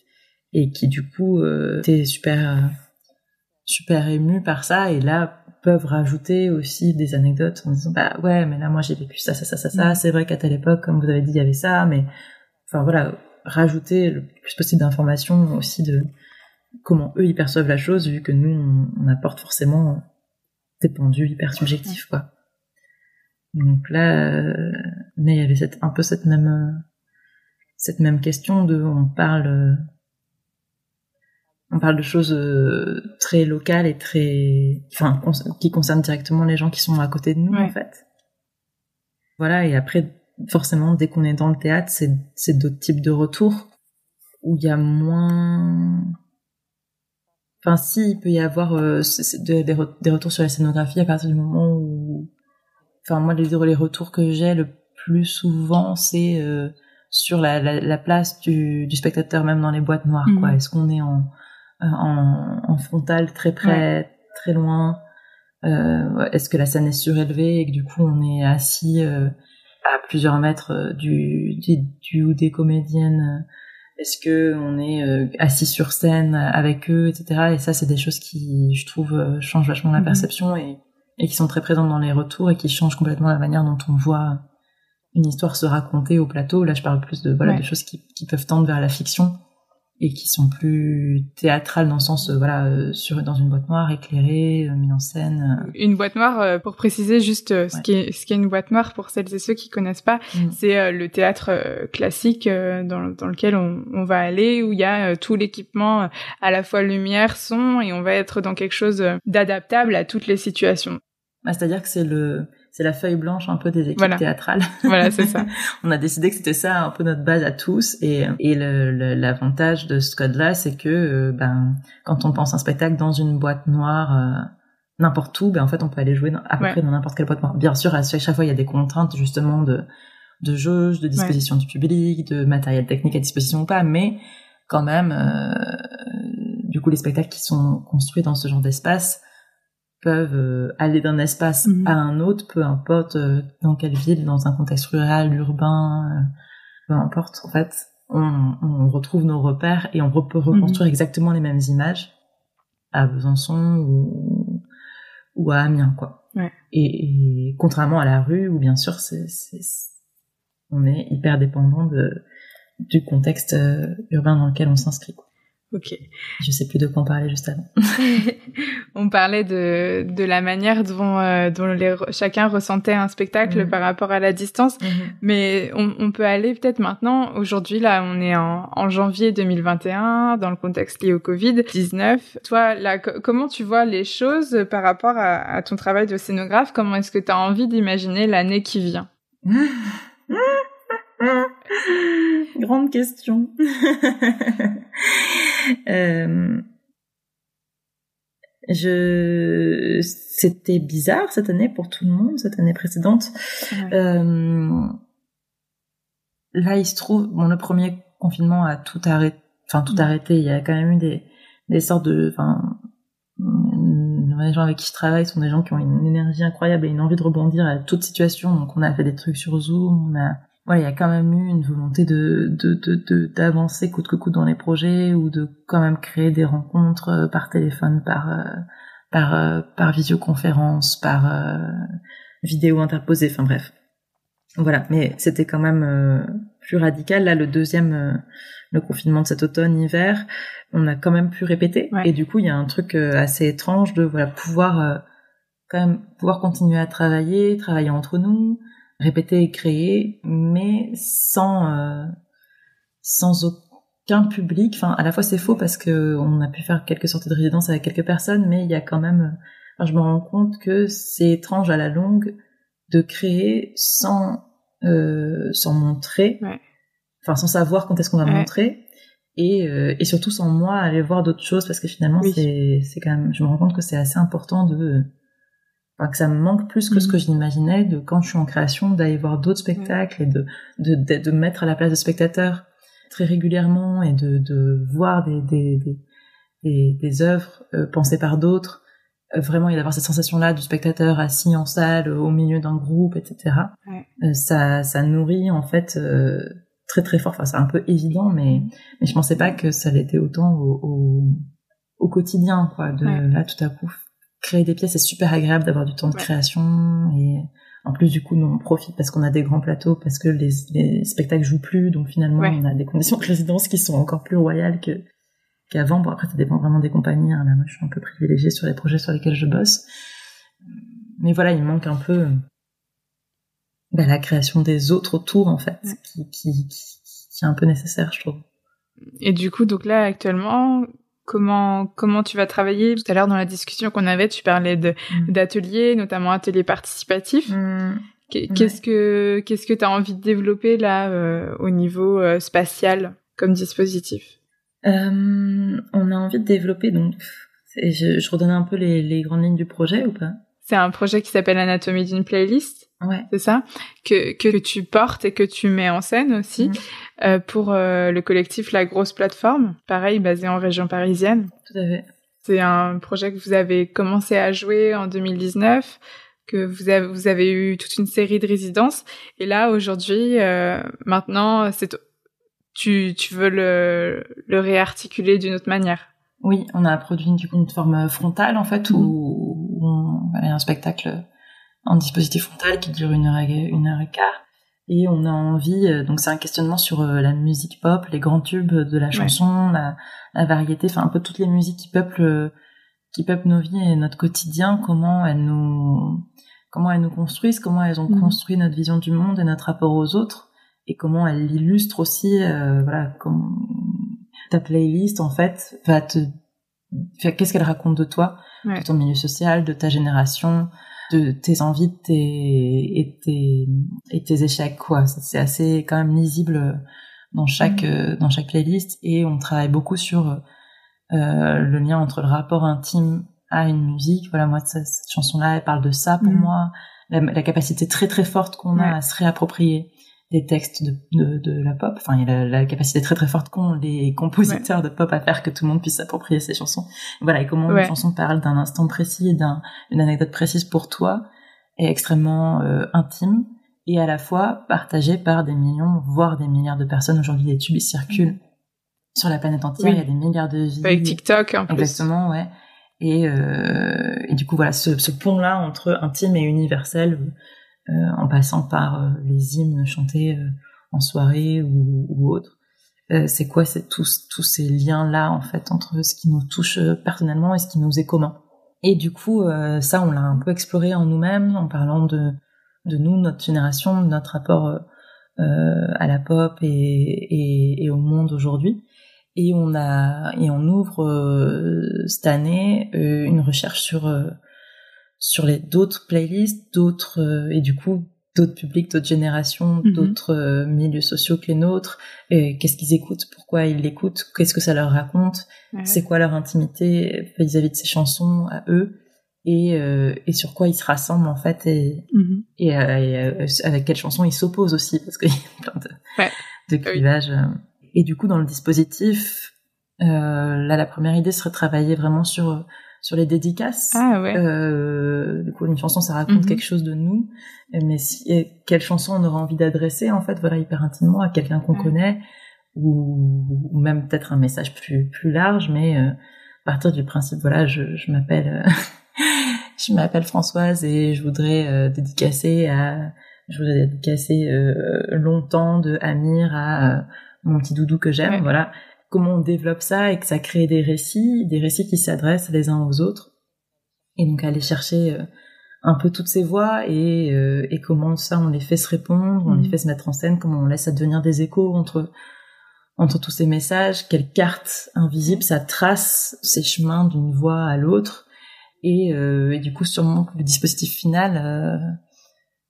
et qui du coup euh, étaient super super émus par ça. Et là, peuvent rajouter aussi des anecdotes en disant bah ouais mais là moi j'ai vécu ça ça ça ça ça mm. c'est vrai qu'à telle époque comme vous avez dit il y avait ça mais enfin voilà rajouter le plus possible d'informations aussi de comment eux ils perçoivent la chose vu que nous on, apporte forcément des vue hyper subjectifs quoi donc là euh, mais il y avait cette, un peu cette même cette même question de on parle on parle de choses euh, très locales et très, enfin, qui concernent directement les gens qui sont à côté de nous en fait. Voilà. Et après, forcément, dès qu'on est dans le théâtre, c'est d'autres types de retours où il y a moins. Enfin, si il peut y avoir euh, des, des, retours sur la scénographie à partir du moment où, enfin, moi les, les retours que j'ai le plus souvent, c'est euh, sur la, la, place du, du spectateur même dans les boîtes noires. Quoi. Mhm. Est-ce qu'on est en en, en frontal très près très loin euh, Est-ce que la scène est surélevée et que du coup on est assis euh, à plusieurs mètres euh, du, du, du ou des comédiennes Est-ce que on est assis sur scène avec eux, etc. Et ça, c'est des choses qui, je trouve, changent vachement la mhm. perception et, et qui sont très présentes dans les retours et qui changent complètement la manière dont on voit une histoire se raconter au plateau. Là, je parle plus de voilà de choses qui, qui peuvent tendre vers la fiction et qui sont plus théâtrales dans le sens euh, voilà euh, sur dans une boîte noire éclairée euh, mise en scène une boîte noire pour préciser juste ce qui est ce qui est une boîte noire pour celles et ceux qui connaissent pas mm. c'est le théâtre classique dans, dans lequel on, on, va aller où il y a tout l'équipement à la fois lumière son et on va être dans quelque chose d'adaptable à toutes les situations. Bah, c'est-à-dire que c'est le c'est la feuille blanche un peu des équipes théâtrales. Voilà, c'est ça. on a décidé que c'était ça un peu notre base à tous et et l'avantage de ce code-là, c'est que euh, ben quand on pense un spectacle dans une boîte noire euh, n'importe où, ben en fait on peut aller jouer à peu près dans n'importe quelle boîte noire. Bien sûr, à chaque fois il y a des contraintes justement de de jauge, de disposition du public, de matériel technique à disposition ou pas, mais quand même, euh, du coup les spectacles qui sont construits dans ce genre d'espace peuvent euh, aller d'un espace mhm. à un autre, peu importe euh, dans quelle ville, dans un contexte rural, urbain, euh, peu importe. En fait, on, on, retrouve nos repères et on peut reconstruire mhm. exactement les mêmes images à Besançon ou, ou à Amiens, quoi. Ouais. Et, et, contrairement à la rue où bien sûr c'est, on est hyper dépendant de, du contexte urbain dans lequel on s'inscrit. Ok. Je sais plus de quoi on parlait juste avant. on parlait de, de la manière dont, euh, dont les, chacun ressentait un spectacle mhm. par rapport à la distance. Mhm. Mais on, on, peut aller peut-être maintenant, aujourd'hui, là, on est en, en, janvier 2021, dans le contexte lié au Covid-19. Toi, là, comment tu vois les choses par rapport à, à ton travail de scénographe? Comment est-ce que tu as envie d'imaginer l'année qui vient? Grande question. euh, je, c'était bizarre cette année pour tout le monde, cette année précédente. Euh, là, il se trouve, bon, le premier confinement a tout arrêté, enfin tout arrêté. Il y a quand même eu des, des sortes de, enfin, les gens avec qui je travaille sont des gens qui ont une énergie incroyable et une envie de rebondir à toute situation. Donc, on a fait des trucs sur Zoom, on a ouais, il y a quand même eu une volonté de de d'avancer coûte que coûte dans les projets ou de quand même créer des rencontres euh, par téléphone, par euh, par euh, par visioconférence, par vidéo interposée. Enfin bref, voilà. Mais c'était quand même plus radical. Là, le deuxième, le confinement de cet automne-hiver, on a quand même pu répéter. Et du coup, il y a un truc assez étrange de voilà pouvoir quand même pouvoir continuer à travailler, travailler entre nous répéter et créer, mais sans euh, sans aucun public. Enfin, à la fois c'est faux parce que on a pu faire quelques sorties de résidence avec quelques personnes, mais il y a quand même. Enfin, je me rends compte que c'est étrange à la longue de créer sans euh, sans montrer, enfin sans savoir quand est-ce qu'on va montrer. Et, euh, et surtout sans moi aller voir d'autres choses parce que finalement c'est c'est quand même je me rends compte que c'est assez important de enfin, que ça me manque plus que ce que mm. j'imaginais de quand je suis en création d'aller voir d'autres spectacles et de, de, de, de mettre à la place de spectateurs très régulièrement et de, de voir des, des, des, des, œuvres euh, pensées par d'autres. Euh, vraiment et d'avoir cette sensation là du spectateur assis en salle au milieu d'un groupe etc euh, ça ça nourrit en fait très très fort. Enfin c'est un peu évident mais mais je pensais pas que ça l'était autant au, au, au quotidien quoi de là tout à coup créer des pièces, c'est super agréable d'avoir du temps de création et en plus du coup nous on profite parce qu'on a des grands plateaux parce que les, les spectacles jouent plus donc finalement on a des conditions de résidence qui sont encore plus royales que qu'avant. Bon après ça dépend vraiment des compagnies hein. là moi je suis un peu privilégiée sur les projets sur lesquels je bosse. Mais voilà il manque un peu bah, la création des autres autour en fait qui, qui, qui est un peu nécessaire je trouve. Et du coup donc là actuellement comment comment tu vas travailler tout à l'heure dans la discussion qu'on avait tu parlais de mm. d'ateliers notamment ateliers participatifs mm. qu'est-ce que qu'est-ce que tu as envie de développer là euh, au niveau euh, spatial comme dispositif? Euh, on a envie de développer donc je, je redonne un peu les, les grandes lignes du projet ou pas? C'est un projet qui s'appelle Anatomie d'une playlist. Ouais. C'est ça que, que tu portes et que tu mets en scène aussi mm. euh, pour euh, le collectif La Grosse Plateforme, pareil basé en région parisienne. Tout à fait. C'est un projet que vous avez commencé à jouer en 2019, que vous avez, vous avez eu toute une série de résidences. Et là, aujourd'hui, euh, maintenant, c'est tu, tu veux le, le réarticuler d'une autre manière. Oui, on a produit du coup une forme frontale en fait, où, mmh. on a un spectacle en dispositif frontal qui dure une heure et, une heure et quart. Et on a envie, euh, donc c'est un questionnement sur euh, la musique pop, les grands tubes de la chanson, la, la, variété, enfin un peu toutes les musiques qui peuplent, qui peuplent nos vies et notre quotidien, comment elles nous, comment elles nous construisent, comment elles ont mmh. construit notre vision du monde et notre rapport aux autres, et comment elles illustrent aussi, euh, voilà, comme ta playlist en fait va te, qu'est-ce qu'elle raconte de toi, de ton milieu social, de ta génération, de tes envies tes, et, tes, et tes échecs quoi. C'est assez quand même lisible dans chaque mm. euh, dans chaque playlist. Et on travaille beaucoup sur euh, le lien entre le rapport intime à une musique. Voilà moi cette, chanson là elle parle de ça pour mm. moi. La, capacité très très forte qu'on a à se réapproprier des textes de, de, de, la pop. Enfin, il y a la, capacité très très forte qu'ont les compositeurs de pop à faire que tout le monde puisse s'approprier ces chansons. Voilà, et comment une chanson parle d'un instant précis et d'une anecdote précise pour toi est extrêmement euh, intime et à la fois partagée par des millions, voire des milliards de personnes. Aujourd'hui, les tubes ils circulent sur la planète entière. Il y a des milliards de vies. Avec TikTok, en plus. Exactement, ouais. Et, euh, et du coup, voilà, ce, ce pont-là entre intime et universel en passant par euh, les hymnes chantés euh, en soirée ou, ou autre. c'est quoi tous tous ces liens là en fait entre ce qui nous touche personnellement et ce qui nous est commun? Et du coup, ça, on l'a un peu exploré en nous-mêmes, en parlant de, de nous, notre génération, notre rapport euh, à la pop et, et, et au monde aujourd'hui. Et on a et on ouvre euh, cette année euh, une recherche sur sur les d'autres playlists, d'autres euh, et du coup d'autres publics, d'autres générations, mhm. d'autres euh, milieux sociaux que les nôtres. Qu'est-ce qu'ils écoutent Pourquoi ils l'écoutent Qu'est-ce que ça leur raconte C'est quoi leur intimité vis-à-vis de ces chansons à eux et, euh, et sur quoi ils se rassemblent en fait et, mhm. et, avec quelles chansons ils s'opposent aussi parce qu'il y a plein de, ouais. de clivages. Et du coup dans le dispositif, là la première idée serait de travailler vraiment sur sur les dédicaces. Ah ouais. Euh, du coup, une chanson, ça raconte mhm. quelque chose de nous. Mais si, quelle chanson on aura envie d'adresser, en fait, voilà, hyper intimement à quelqu'un qu'on connaît, ou, ou même peut-être un message plus plus large, mais euh, à partir du principe, voilà, je, je m'appelle, je m'appelle Françoise et je voudrais euh, dédicacer à, je voudrais dédicacer euh, longtemps de Amir à euh, mon petit doudou que j'aime, voilà comment on développe ça et que ça crée des récits, des récits qui s'adressent les uns aux autres. Et donc aller chercher euh, un peu toutes ces voix et, euh, et comment ça on les fait se répondre, on les mhm. fait se mettre en scène, comment on laisse devenir des échos entre entre tous ces messages, quelle carte invisible ça trace ces chemins d'une voix à l'autre et, euh, et, du coup sûrement le dispositif final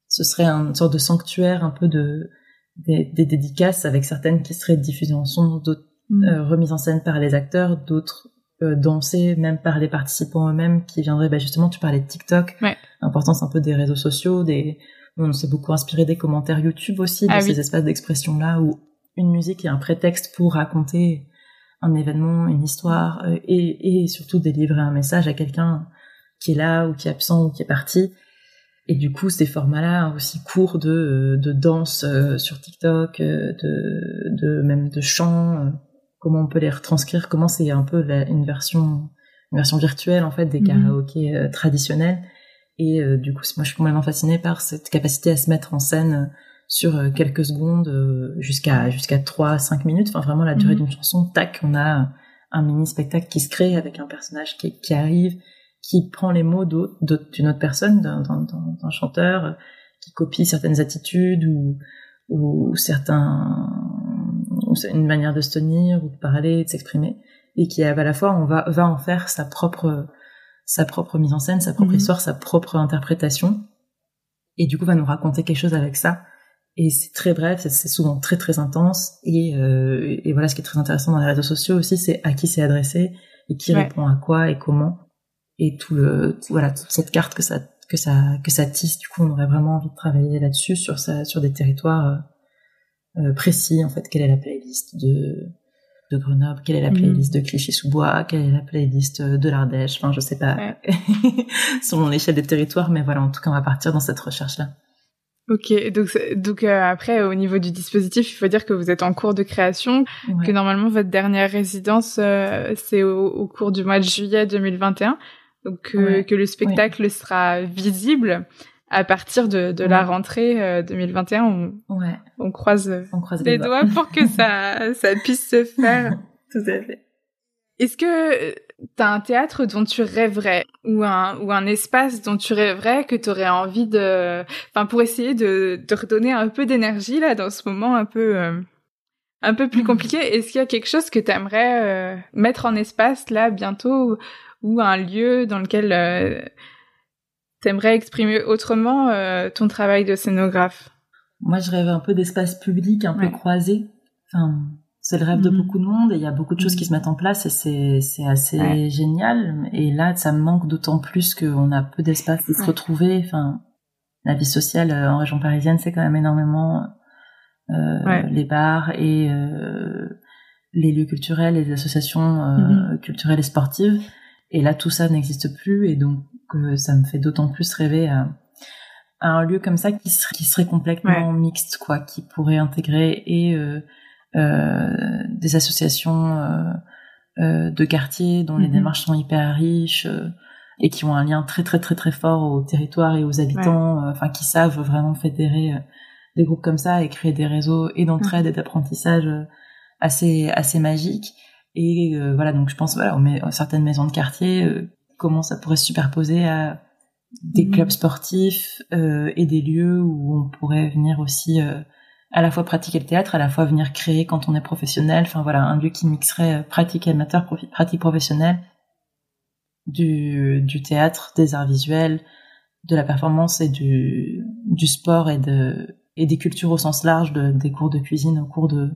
ce serait une sorte de sanctuaire un peu de des, des dédicaces avec certaines qui seraient diffusées en son, d'autres Mm. euh, remises en scène par les acteurs, d'autres euh, dansées même par les participants eux-mêmes qui viendraient, bah justement, tu parlais de TikTok, ouais. l'importance un peu des réseaux sociaux, des, on s'est beaucoup inspiré des commentaires YouTube aussi, de ah ces espaces d'expression là où une musique est un prétexte pour raconter un événement, une histoire euh, et, et surtout délivrer un message à quelqu'un qui est là ou qui est absent ou qui est parti. Et du coup, ces formats-là aussi courts de, euh, de danse euh, sur TikTok, de, de même de chant, comment on peut les retranscrire, comment c'est un peu une version une version virtuelle en fait des mhm. karaokés euh, traditionnels. Et euh, du coup, moi, je suis complètement fascinée par cette capacité à se mettre en scène euh, sur quelques secondes jusqu'à jusqu'à 3 5 minutes, enfin vraiment la durée mhm. d'une chanson, tac, on a un mini spectacle qui se crée avec un personnage qui, qui arrive, qui prend les mots d'une autre personne, d'un chanteur, qui copie certaines attitudes ou, ou certains une manière de se tenir ou de parler, de s'exprimer, et qui à la fois on va va en faire sa propre sa propre mise en scène, sa propre mhm. histoire, sa propre interprétation, et du coup va nous raconter quelque chose avec ça. Et c'est très bref, c'est souvent très très intense. Et, euh, et voilà, ce qui est très intéressant dans les réseaux sociaux aussi, c'est à qui c'est adressé et qui répond à quoi et comment. Et tout le voilà toute cette carte que ça que ça que ça tisse. Du coup, on aurait vraiment envie de travailler là-dessus sur ça sur des territoires euh, précis en fait quelle est la playlist de de Grenoble, quelle est la playlist de Clichy-sous-Bois, quelle est la playlist de l'Ardèche, enfin je sais pas, selon l'échelle des territoires, mais voilà, en tout cas on va partir dans cette recherche-là. Ok, donc, donc euh, après, au niveau du dispositif, il faut dire que vous êtes en cours de création, que normalement votre dernière résidence, euh, c'est au, cours du mois de juillet 2021, donc euh, que le spectacle sera visible à partir de, de la rentrée 2021. On, on, croise, on croise les, doigts pour que ça, ça puisse se faire. Tout à fait. Est-ce que t'as un théâtre dont tu rêverais ou un ou un espace dont tu rêverais que tu aurais envie de enfin pour essayer de de redonner un peu d'énergie là dans ce moment un peu euh, un peu plus hmm. compliqué? Est-ce qu'il y a quelque chose que tu aimerais euh, mettre en espace là bientôt ou un lieu dans lequel euh, tu aimerais exprimer autrement ton travail de scénographe? Moi je rêve un peu d'espace public un peu croisé. Enfin c'est le rêve de mhm. beaucoup de monde et il y a beaucoup de choses qui se mettent en place et c'est c'est assez génial. Et là ça me manque d'autant plus qu'on a peu d'espace pour se retrouver. Enfin la vie sociale euh, en région parisienne c'est quand même énormément euh, les bars et euh, les lieux culturels les associations euh, mhm. culturelles et sportives et là tout ça n'existe plus et donc euh, ça me fait d'autant plus rêver à, à, un lieu comme ça qui serait, qui serait complètement mixte quoi qui pourrait intégrer et euh, des associations euh, euh, de quartier dont les mhm. démarches sont hyper riches et qui ont un lien très très très très fort au territoire et aux habitants, enfin qui savent vraiment fédérer des groupes comme ça et créer des réseaux et d'entraide et d'apprentissage assez assez magiques. Et voilà, donc je pense voilà aux, certaines maisons de quartier, comment ça pourrait se superposer à des mhm. clubs sportifs et des lieux où on pourrait venir aussi à la fois pratiquer le théâtre, à la fois venir créer quand on est professionnel. Enfin voilà, un lieu qui mixerait euh, pratique amateur, pratique professionnelle, du, du théâtre, des arts visuels, de la performance et du, du sport et de et des cultures au sens large, de, des cours de cuisine, au cours de,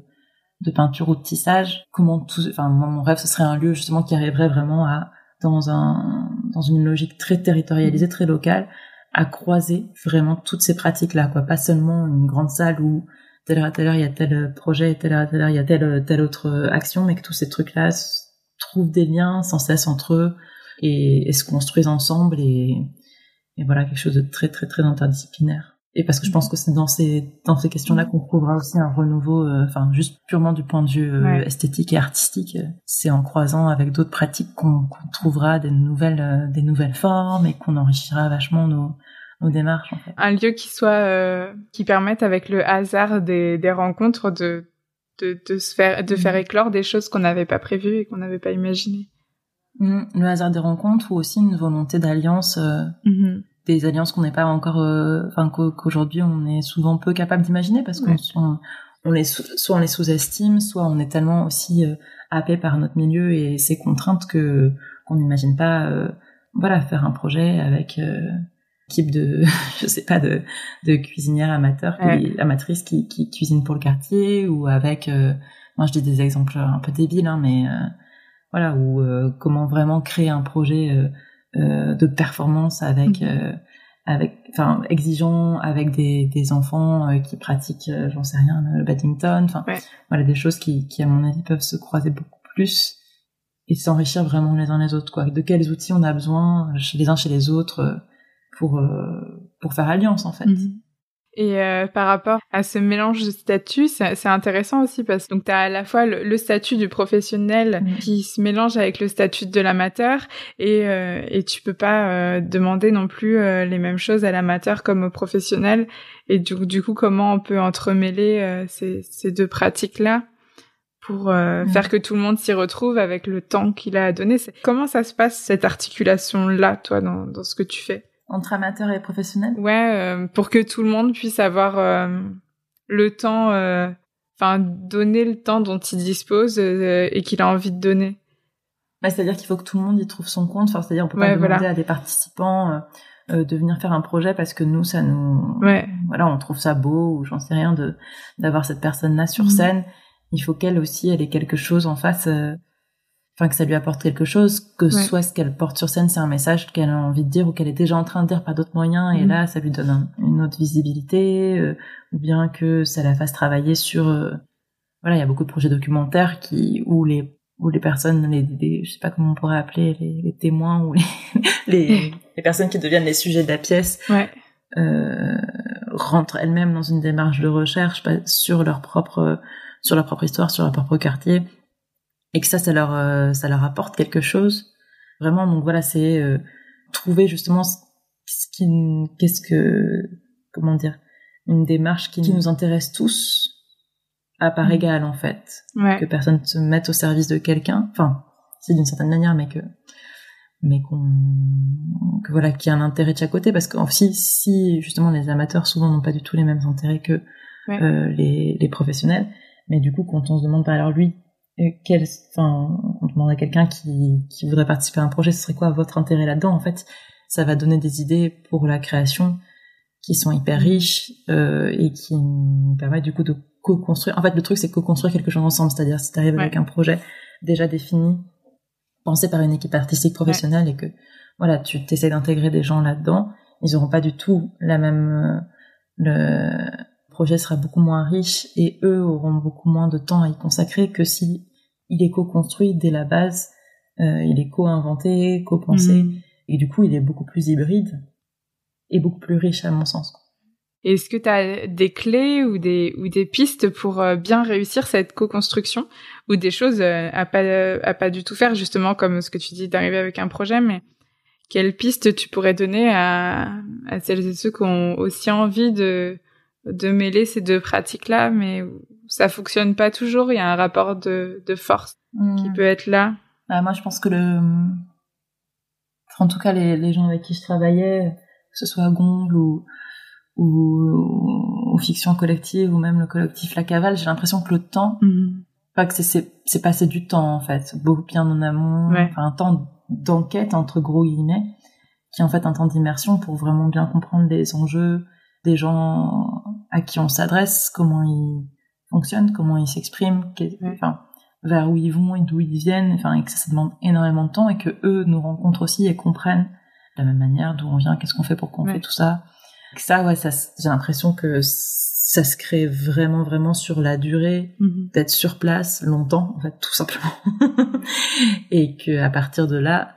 de peinture ou de tissage. Comment tout, enfin mon rêve, ce serait un lieu justement qui arriverait vraiment à dans un dans une logique très territorialisée, très locale, à croiser vraiment toutes ces pratiques là, quoi. Pas seulement une grande salle où telle heure à telle heure il y a tel projet, telle heure à telle heure il y a telle, telle autre action, mais que tous ces trucs-là trouvent des liens sans cesse entre eux et, se construisent ensemble et, et, voilà quelque chose de très très très interdisciplinaire. Et parce que je pense que c'est dans ces dans ces questions-là qu'on trouvera aussi un renouveau, euh, enfin juste purement du point de vue euh, esthétique et artistique. C'est en croisant avec d'autres pratiques qu'on trouvera des nouvelles euh, des nouvelles formes et qu'on enrichira vachement nos nos démarches. En fait. Un lieu qui soit euh, qui permette avec le hasard des, des rencontres de, de, de se faire de faire mm. éclore des choses qu'on n'avait pas prévues et qu'on n'avait pas imaginées. Mm. Le hasard des rencontres ou aussi une volonté d'alliance. Euh, mm-hmm. Des alliances qu'on n'est pas encore, euh, enfin qu'aujourd'hui on est souvent peu capable d'imaginer parce qu'on on les soit on les sous-estime, soit on est tellement aussi euh, happé par notre milieu et ses contraintes que qu'on n'imagine pas, voilà, faire un projet avec équipe de je sais pas de de cuisinières amateurs qui, amatrices qui, qui cuisinent pour le quartier ou avec euh, moi je dis des exemples un peu débiles hein, mais euh, voilà ou euh, comment vraiment créer un projet de performance avec mhm. avec enfin exigeant avec des des enfants qui pratiquent j'en sais rien le badminton enfin voilà des choses qui qui à mon avis peuvent se croiser beaucoup plus et s'enrichir vraiment les uns les autres quoi de quels outils on a besoin chez les uns chez les autres pour euh, pour faire alliance en fait. Mhm. Et euh, par rapport à ce mélange de statuts, c'est intéressant aussi parce que donc tu as à la fois le, statut du professionnel qui se mélange avec le statut de l'amateur et euh, et tu peux pas euh, demander non plus euh, les mêmes choses à l'amateur comme au professionnel. Et du, du coup comment on peut entremêler ces, ces deux pratiques là pour faire que tout le monde s'y retrouve avec le temps qu'il a à donner? Comment ça se passe cette articulation là toi dans dans ce que tu fais? Entre amateurs et professionnels? Ouais, euh, pour que tout le monde puisse avoir euh, le temps, euh, enfin donner le temps dont il dispose et qu'il a envie de donner. Bah, c'est-à-dire qu'il faut que tout le monde y trouve son compte. Enfin, c'est-à-dire on peut pas demander à des participants de venir faire un projet parce que nous, ça nous, ouais. voilà, on trouve ça beau ou j'en sais rien de d'avoir cette personne-là sur mmh. scène. Il faut qu'elle aussi, elle ait quelque chose en face enfin que ça lui apporte quelque chose, que soit ce qu'elle porte sur scène, c'est un message qu'elle a envie de dire ou qu'elle est déjà en train de dire par d'autres moyens, et mhm. là, ça lui donne une autre visibilité, euh, ou bien que ça la fasse travailler sur euh, voilà, il y a beaucoup de projets documentaires qui où les où les personnes, les, je sais pas comment on pourrait appeler les, les témoins ou les, les, les, personnes qui deviennent les sujets de la pièce, ouais. euh, rentrent elles-mêmes dans une démarche de recherche sur leur propre sur leur propre histoire, sur leur propre quartier, et que ça, ça leur euh, ça leur apporte quelque chose. Vraiment, donc voilà, c'est euh, trouver justement ce qui, qu'est-ce que, comment dire, une démarche qui nous intéresse tous à part mm. égale en fait, ouais. que personne se mette au service de quelqu'un, enfin, c'est d'une certaine manière, mais que mais qu'on que voilà qu'il y a un intérêt de chaque côté parce que si si justement les amateurs souvent n'ont pas du tout les mêmes intérêts que ouais. euh, les, les professionnels mais du coup quand on se demande pas alors lui quel enfin on demande à quelqu'un qui qui voudrait participer à un projet ce serait quoi votre intérêt là-dedans en fait? Ça va donner des idées pour la création qui sont hyper riches euh, et qui nous permettent du coup de co-construire en fait le truc c'est co-construire quelque chose ensemble c'est-à-dire si tu arrives ouais. avec un projet déjà défini pensé par une équipe artistique professionnelle ouais. et que voilà tu t'essaies d'intégrer des gens là-dedans ils auront pas du tout la même le projet sera beaucoup moins riche et eux auront beaucoup moins de temps à y consacrer que si il est co-construit dès la base euh, il est co-inventé co-pensé mmh. et du coup il est beaucoup plus hybride et beaucoup plus riche à mon sens est-ce que tu as des clés ou des, ou des pistes pour euh, bien réussir cette co-construction ou des choses euh, à pas, à pas du tout faire, justement, comme ce que tu dis d'arriver avec un projet, mais quelles pistes tu pourrais donner à, à celles et ceux qui ont aussi envie de, de mêler ces deux pratiques-là, mais ça fonctionne pas toujours, il y a un rapport de, de force mmh. qui peut être là bah, Moi, je pense que le... En tout cas, les, les gens avec qui je travaillais, que ce soit à Gongle ou ou, ou fiction collective ou même le collectif La Cavale, j'ai l'impression que le temps, mmh. pas que c'est c'est passé du temps en fait, beaucoup bien en amont, ouais. enfin un temps d'enquête entre gros guillemets, qui est en fait un temps d'immersion pour vraiment bien comprendre les enjeux des gens à qui on s'adresse, comment ils fonctionnent, comment ils s'expriment, ouais. enfin vers où ils vont et d'où ils viennent, enfin et que ça, ça demande énormément de temps et que eux nous rencontrent aussi et comprennent de la même manière d'où on vient, qu'est-ce qu'on fait pour qu'on ouais. fait tout ça ça ouais ça j'ai l'impression que ça se crée vraiment vraiment sur la durée mmh. d'être sur place longtemps en fait tout simplement et que à partir de là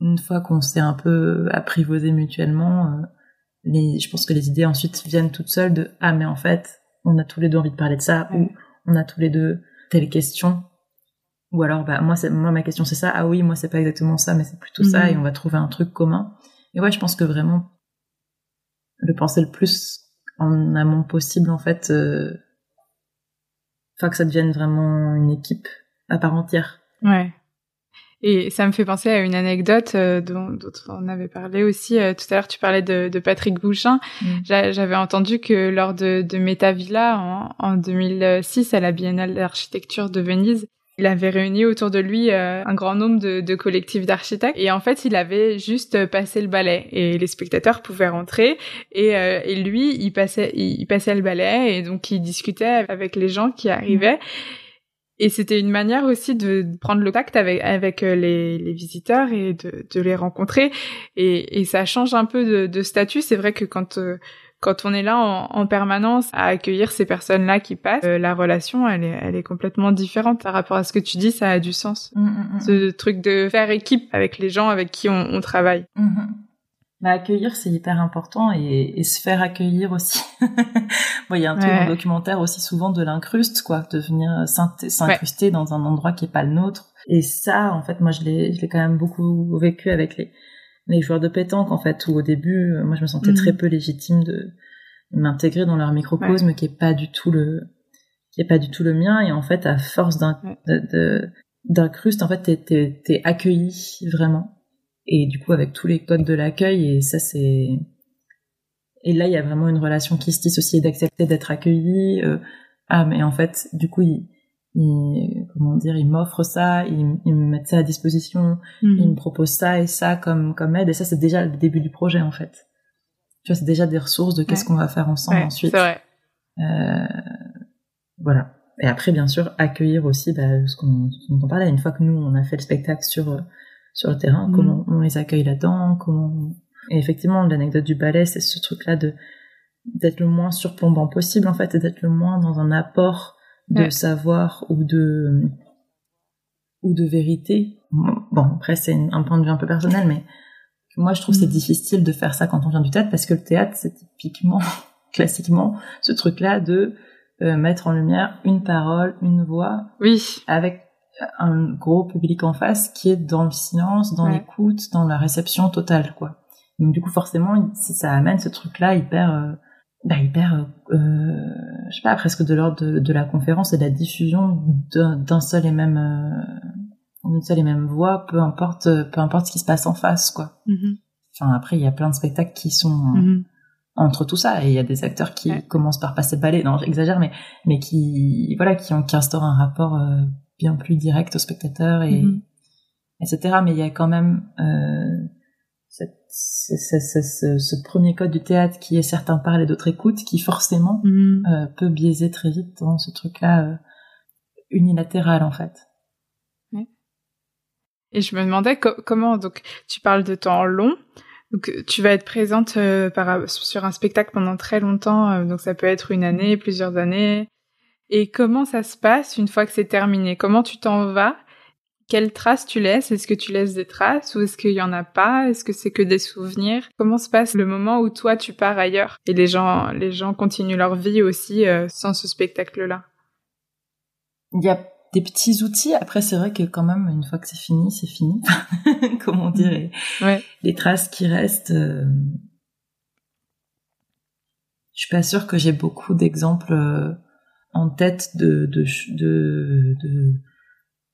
une fois qu'on s'est un peu apprivoisé mutuellement euh, les je pense que les idées ensuite viennent toutes seules de ah mais en fait on a tous les deux envie de parler de ça ou on a tous les deux telle question. Ou alors bah moi c'est moi ma question c'est ça. Ah oui moi c'est pas exactement ça mais c'est plutôt mmh. ça et on va trouver un truc commun. Et ouais je pense que vraiment le penser le plus en amont possible en fait euh, enfin que ça devienne vraiment une équipe à part entière. Ouais et ça me fait penser à une anecdote euh, dont, dont, on avait parlé aussi euh, tout à l'heure. Tu parlais de, de Patrick Bouchin. Mm. J'avais entendu que lors de, de Metavilla en, en 2006 à la Biennale d'architecture de Venise, il avait réuni autour de lui euh, un grand nombre de, de collectifs d'architectes et en fait il avait juste passé le balai et les spectateurs pouvaient rentrer et, euh, et lui il passait il, il, passait le balai et donc il discutait avec les gens qui arrivaient et c'était une manière aussi de prendre le contact avec avec euh, les, les visiteurs et de, de les rencontrer et, et ça change un peu de, de statut c'est vrai que quand euh, quand on est là en, en, permanence à accueillir ces personnes-là qui passent, euh, la relation, elle est, elle est complètement différente par rapport à ce que tu dis. Ça a du sens. Mmh, mmh, ce truc de faire équipe avec les gens avec qui on, on travaille. Mmh. Bah, accueillir, c'est hyper important et, et, se faire accueillir aussi. bon, il y a un truc ouais. dans le documentaire aussi souvent de l'incruste, quoi, de venir s'incruster ouais. dans un endroit qui est pas le nôtre. Et ça, en fait, moi, je l'ai, je l'ai quand même beaucoup vécu avec les les joueurs de pétanque en fait où au début moi je me sentais mmh. très peu légitime de m'intégrer dans leur microcosme ouais. qui est pas du tout le qui est pas du tout le mien et en fait à force d'un de, d'incruste en fait t'es, t'es, t'es accueilli vraiment et du coup avec tous les codes de l'accueil et ça c'est et là il y a vraiment une relation qui se tisse aussi d'accepter d'être accueilli euh, ah mais en fait du coup il ils, comment dire, ils m'offrent ça, ils, ils, me mettent ça à disposition, mmh. ils me proposent ça et ça comme comme aide et ça c'est déjà le début du projet en fait. Tu vois, c'est déjà des ressources de qu'est-ce ouais. qu'on va faire ensemble ouais, ensuite. C'est vrai. Euh, voilà. Et après, bien sûr, accueillir aussi bah, ce qu'on dont on parlait. Une fois que nous on a fait le spectacle sur sur le terrain, mmh. comment on les accueille là-dedans, comment. Et effectivement, l'anecdote du ballet, c'est ce truc-là de d'être le moins surplombant possible en fait et d'être le moins dans un apport de savoir ou de ou de vérité. Bon, après c'est un point de vue un peu personnel, mais moi je trouve c'est mm. difficile de faire ça quand on vient du théâtre parce que le théâtre c'est typiquement, classiquement, ce truc-là de euh, mettre en lumière une parole, une voix, oui, avec un gros public en face qui est dans le silence, dans l'écoute, dans la réception totale, quoi. Donc du coup forcément, si ça amène ce truc-là hyper euh, bah, hyper, euh, je sais pas, presque de l'ordre de, la conférence et de la diffusion d'un seul et même, euh, une seule et même voix, peu importe, peu importe ce qui se passe en face, quoi. Mm-hmm. Enfin, après, il y a plein de spectacles qui sont mm-hmm. entre tout ça, et il y a des acteurs qui commencent par passer le balai, non, j'exagère, mais, mais qui, voilà, qui, qui instaurent un rapport euh, bien plus direct au spectateur et, mm-hmm. etc. Mais il y a quand même, euh, cette, ce, ce, premier code du théâtre qui est certains parlent et d'autres écoutent, qui forcément mhm. euh, peut biaiser très vite dans ce truc-là euh, unilatéral en fait. Et je me demandais comment donc tu parles de temps long. Donc tu vas être présente euh, par, sur un spectacle pendant très longtemps, donc ça peut être une année, plusieurs années. Et comment ça se passe une fois que c'est terminé? Comment tu t'en vas? Quelles traces tu laisses? Est-ce que tu laisses des traces ou est-ce qu'il y en a pas? Est-ce que c'est que des souvenirs? Comment se passe le moment où toi tu pars ailleurs et les gens les gens continuent leur vie aussi euh, sans ce spectacle-là? Il y a des petits outils. Après, c'est vrai que quand même, une fois que c'est fini, c'est fini. Comment dire ouais. Les traces qui restent. Euh... Je suis pas sûre que j'ai beaucoup d'exemples euh, en tête de, de, de, de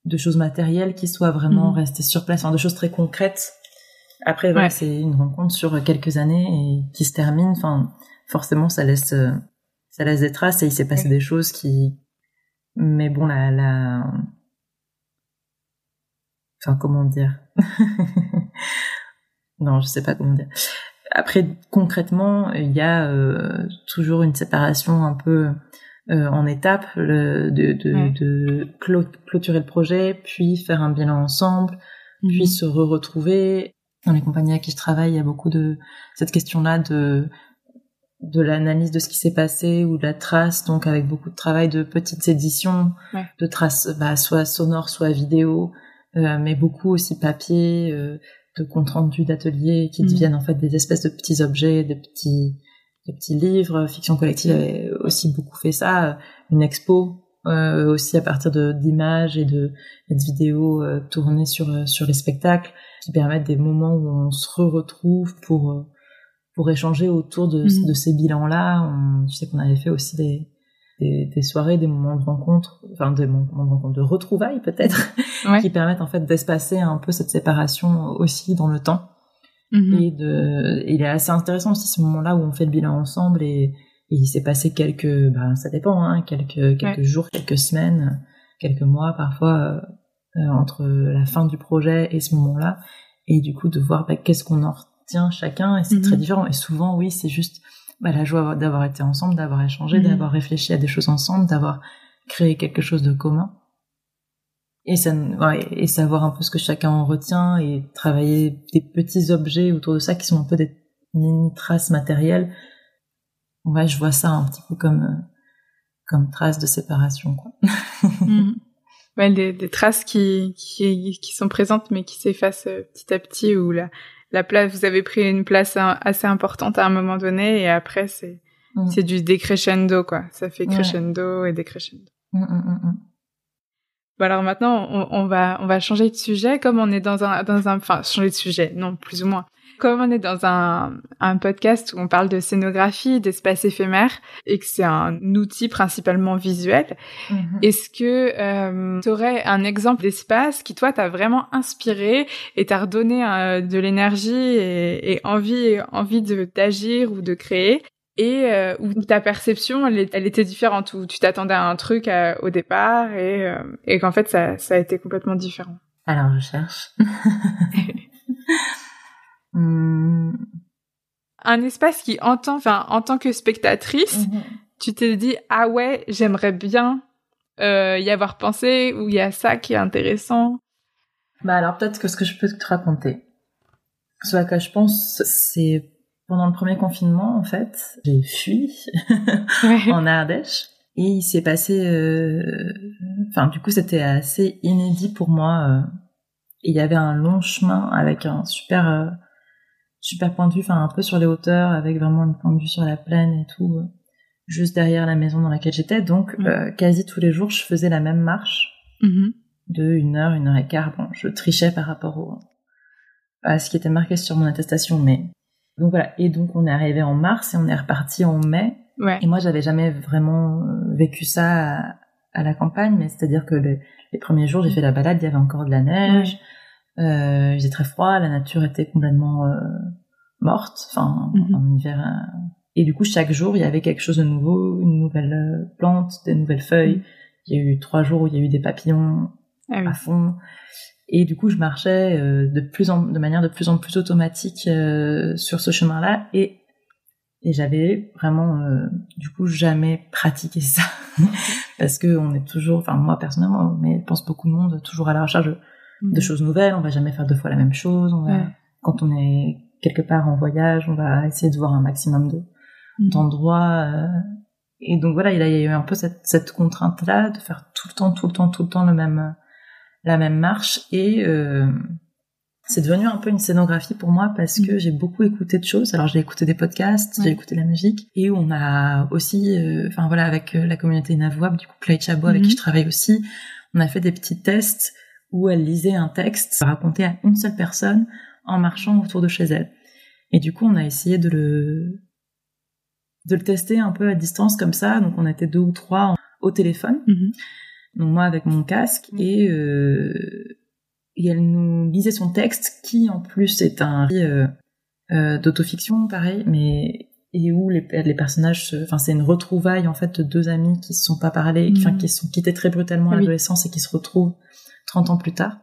de choses matérielles qui soient vraiment mhm. restées sur place, enfin de choses très concrètes. Après, voilà, c'est une rencontre sur quelques années et qui se termine. Enfin, forcément, ça laisse, ça laisse des traces et il s'est passé des choses qui, mais bon, la, la, enfin, comment dire? Non, je sais pas comment dire. Après, concrètement, il y a euh, toujours une séparation un peu euh, en étapes, de, de, de, clôturer le projet, puis faire un bilan ensemble, puis mhm. se re-retrouver. Dans les compagnies à qui je travaille, il y a beaucoup de cette question-là de de l'analyse de ce qui s'est passé ou de la trace, donc avec beaucoup de travail de petites éditions, de traces bah, soit sonores, soit vidéo, euh, mais beaucoup aussi papier, euh, de comptes rendus d'ateliers qui mhm. deviennent en fait des espèces de petits objets, de petits des petits livres. Fiction collective avait aussi beaucoup fait ça. Une expo euh, aussi à partir d'images et de, de vidéos euh, tournées sur euh, sur les spectacles qui permettent des moments où on se re retrouve pour euh, pour échanger autour de, mhm. de ces bilans-là. Je sais qu'on avait fait aussi des, des, des, soirées, des moments de rencontre, enfin des moments de rencontre, de retrouvailles peut-être, qui permettent en fait d'espacer un peu cette séparation aussi dans le temps. Mhm. Et de, il est assez intéressant aussi ce moment-là où on fait le bilan ensemble et, il s'est passé quelques, ben ça dépend, hein, quelques quelques jours, quelques semaines, quelques mois parfois euh, entre la fin du projet et ce moment-là. Et du coup de voir ben, qu'est-ce qu'on en retient chacun et c'est très mhm. différent. Et souvent oui c'est juste bah, la joie d'avoir été ensemble, d'avoir échangé, mhm. d'avoir réfléchi à des choses ensemble, d'avoir créé quelque chose de commun et, ça, ouais, et savoir un peu ce que chacun en retient et travailler des petits objets autour de ça qui sont un peu des mini traces matérielles. Ouais, je vois ça un petit peu comme euh, comme traces de séparation, quoi. Mhm. Ouais, des, des, traces qui, qui qui sont présentes mais qui s'effacent euh, petit à petit ou la la place vous avez pris une place assez importante à un moment donné et après c'est mm. c'est du décrescendo quoi. Ça fait crescendo et décrescendo. Mm, mm, Bon alors maintenant on, on, va on va changer de sujet comme on est dans un dans un enfin changer de sujet non plus ou moins comme on est dans un un podcast où on parle de scénographie d'espace éphémère et que c'est un outil principalement visuel mhm. est-ce que euh, tu aurais un exemple d'espace qui toi t'a vraiment inspiré et t'a redonné euh, de l'énergie et, et envie envie de d'agir ou de créer? Et euh, où ta perception elle, elle, était différente où tu t'attendais à un truc euh, au départ et, euh, et qu'en fait ça, ça a été complètement différent. Alors je cherche. Hmm. Un espace qui entend, enfin en tant que spectatrice, mhm. tu t'es dit ah ouais j'aimerais bien y avoir pensé ou il y a ça qui est intéressant. Bah alors peut-être que ce que je peux te raconter, ce à quoi je pense, c'est pendant le premier confinement, en fait, j'ai fui en Ardèche. Et il s'est passé, euh, enfin du coup c'était assez inédit pour moi. Euh, il y avait un long chemin avec un super euh, super point de vue, enfin un peu sur les hauteurs, avec vraiment une point de vue sur la plaine et tout, juste derrière la maison dans laquelle j'étais. Donc quasi tous les jours je faisais la même marche mm-hmm. de une heure, une heure et quart. Bon, je trichais par rapport au, à ce qui était marqué sur mon attestation, mais donc voilà. Et donc on est arrivé en mars et on est reparti en mai. Ouais. Et moi, j'avais jamais vraiment euh, vécu ça à, la campagne, mais c'est-à-dire que les premiers jours, j'ai fait la balade, il y avait encore de la neige, euh, il faisait très froid, la nature était complètement euh, morte, enfin mhm. en hiver. Euh, et du coup, chaque jour, il y avait quelque chose de nouveau, une nouvelle plante, des nouvelles feuilles. Mhm. Il y a eu trois jours où il y a eu des papillons ah à fond. Et du coup, je marchais de plus en, de manière de plus en plus automatique sur ce chemin-là, et et j'avais vraiment, euh, du coup, jamais pratiqué ça. Parce que on est toujours, enfin, moi personnellement, mais je pense beaucoup de monde, toujours à la recherche de, mm. choses nouvelles. On va jamais faire deux fois la même chose. On va, Quand on est quelque part en voyage, on va essayer de voir un maximum de, mm. d'endroits. Euh, et donc voilà, il y a eu un peu cette, cette contrainte-là de faire tout le temps, tout le temps, tout le temps le même, la même marche. Et, euh, c'est devenu un peu une scénographie pour moi parce que mm. j'ai beaucoup écouté de choses. Alors j'ai écouté des podcasts, j'ai écouté la musique et on a aussi, euh, enfin voilà, avec euh, la communauté Inavouable, du coup Clay Chabot avec qui mm-hmm. je travaille aussi, on a fait des petits tests où elle lisait un texte raconté à une seule personne en marchant autour de chez elle. Et du coup on a essayé de le de le tester un peu à distance comme ça. Donc on était deux ou trois au téléphone. Mm-hmm. Moi avec mon casque mm. et euh, et elle nous lisait son texte qui en plus est un euh, euh, d'autofiction pareil mais et où les, les personnages enfin c'est une retrouvaille en fait de deux amis qui se sont pas parlé enfin qui se sont quittés très brutalement à l'adolescence et qui se retrouvent 30 ans plus tard.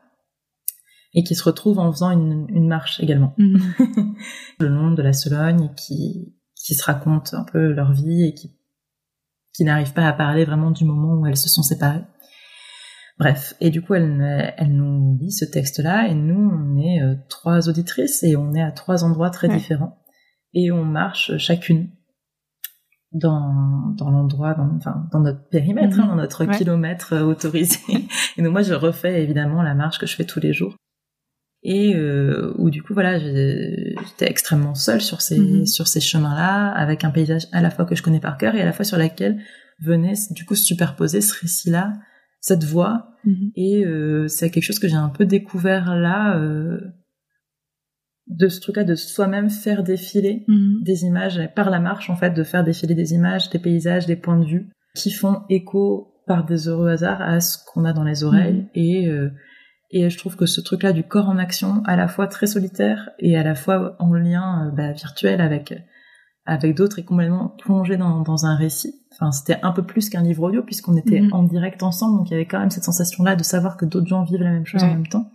Et qui se retrouvent en faisant une, une marche également. Mhm. le nom de la Sologne et qui qui se racontent un peu leur vie et qui qui n'arrivent pas à parler vraiment du moment où elles se sont séparées Bref, et du coup, elle, elle nous lit ce texte-là, et nous, on est euh, trois auditrices, et on est à trois endroits très différents, et on marche chacune dans, dans l'endroit, dans, enfin, dans notre périmètre, hein, mhm. dans notre kilomètre euh, autorisé. et donc moi, je refais évidemment la marche que je fais tous les jours, et euh, où du coup, voilà, j'étais extrêmement seule sur ces mhm. sur ces chemins-là, avec un paysage à la fois que je connais par cœur et à la fois sur laquelle venait du coup superposer ce récit-là cette voix. Mhm. Et euh, c'est quelque chose que j'ai un peu découvert là, euh, de ce truc-là, de soi-même faire défiler mhm. des images par la marche, en fait, de faire défiler des images, des paysages, des points de vue qui font écho par des heureux hasards à ce qu'on a dans les oreilles. Mhm. Et, euh, et je trouve que ce truc-là du corps en action, à la fois très solitaire et à la fois en lien bah, virtuel avec avec d'autres et complètement plongé dans, dans un récit. Enfin, c'était un peu plus qu'un livre audio puisqu'on était mhm. en direct ensemble, donc il y avait quand même cette sensation-là de savoir que d'autres gens vivent la même chose en même temps.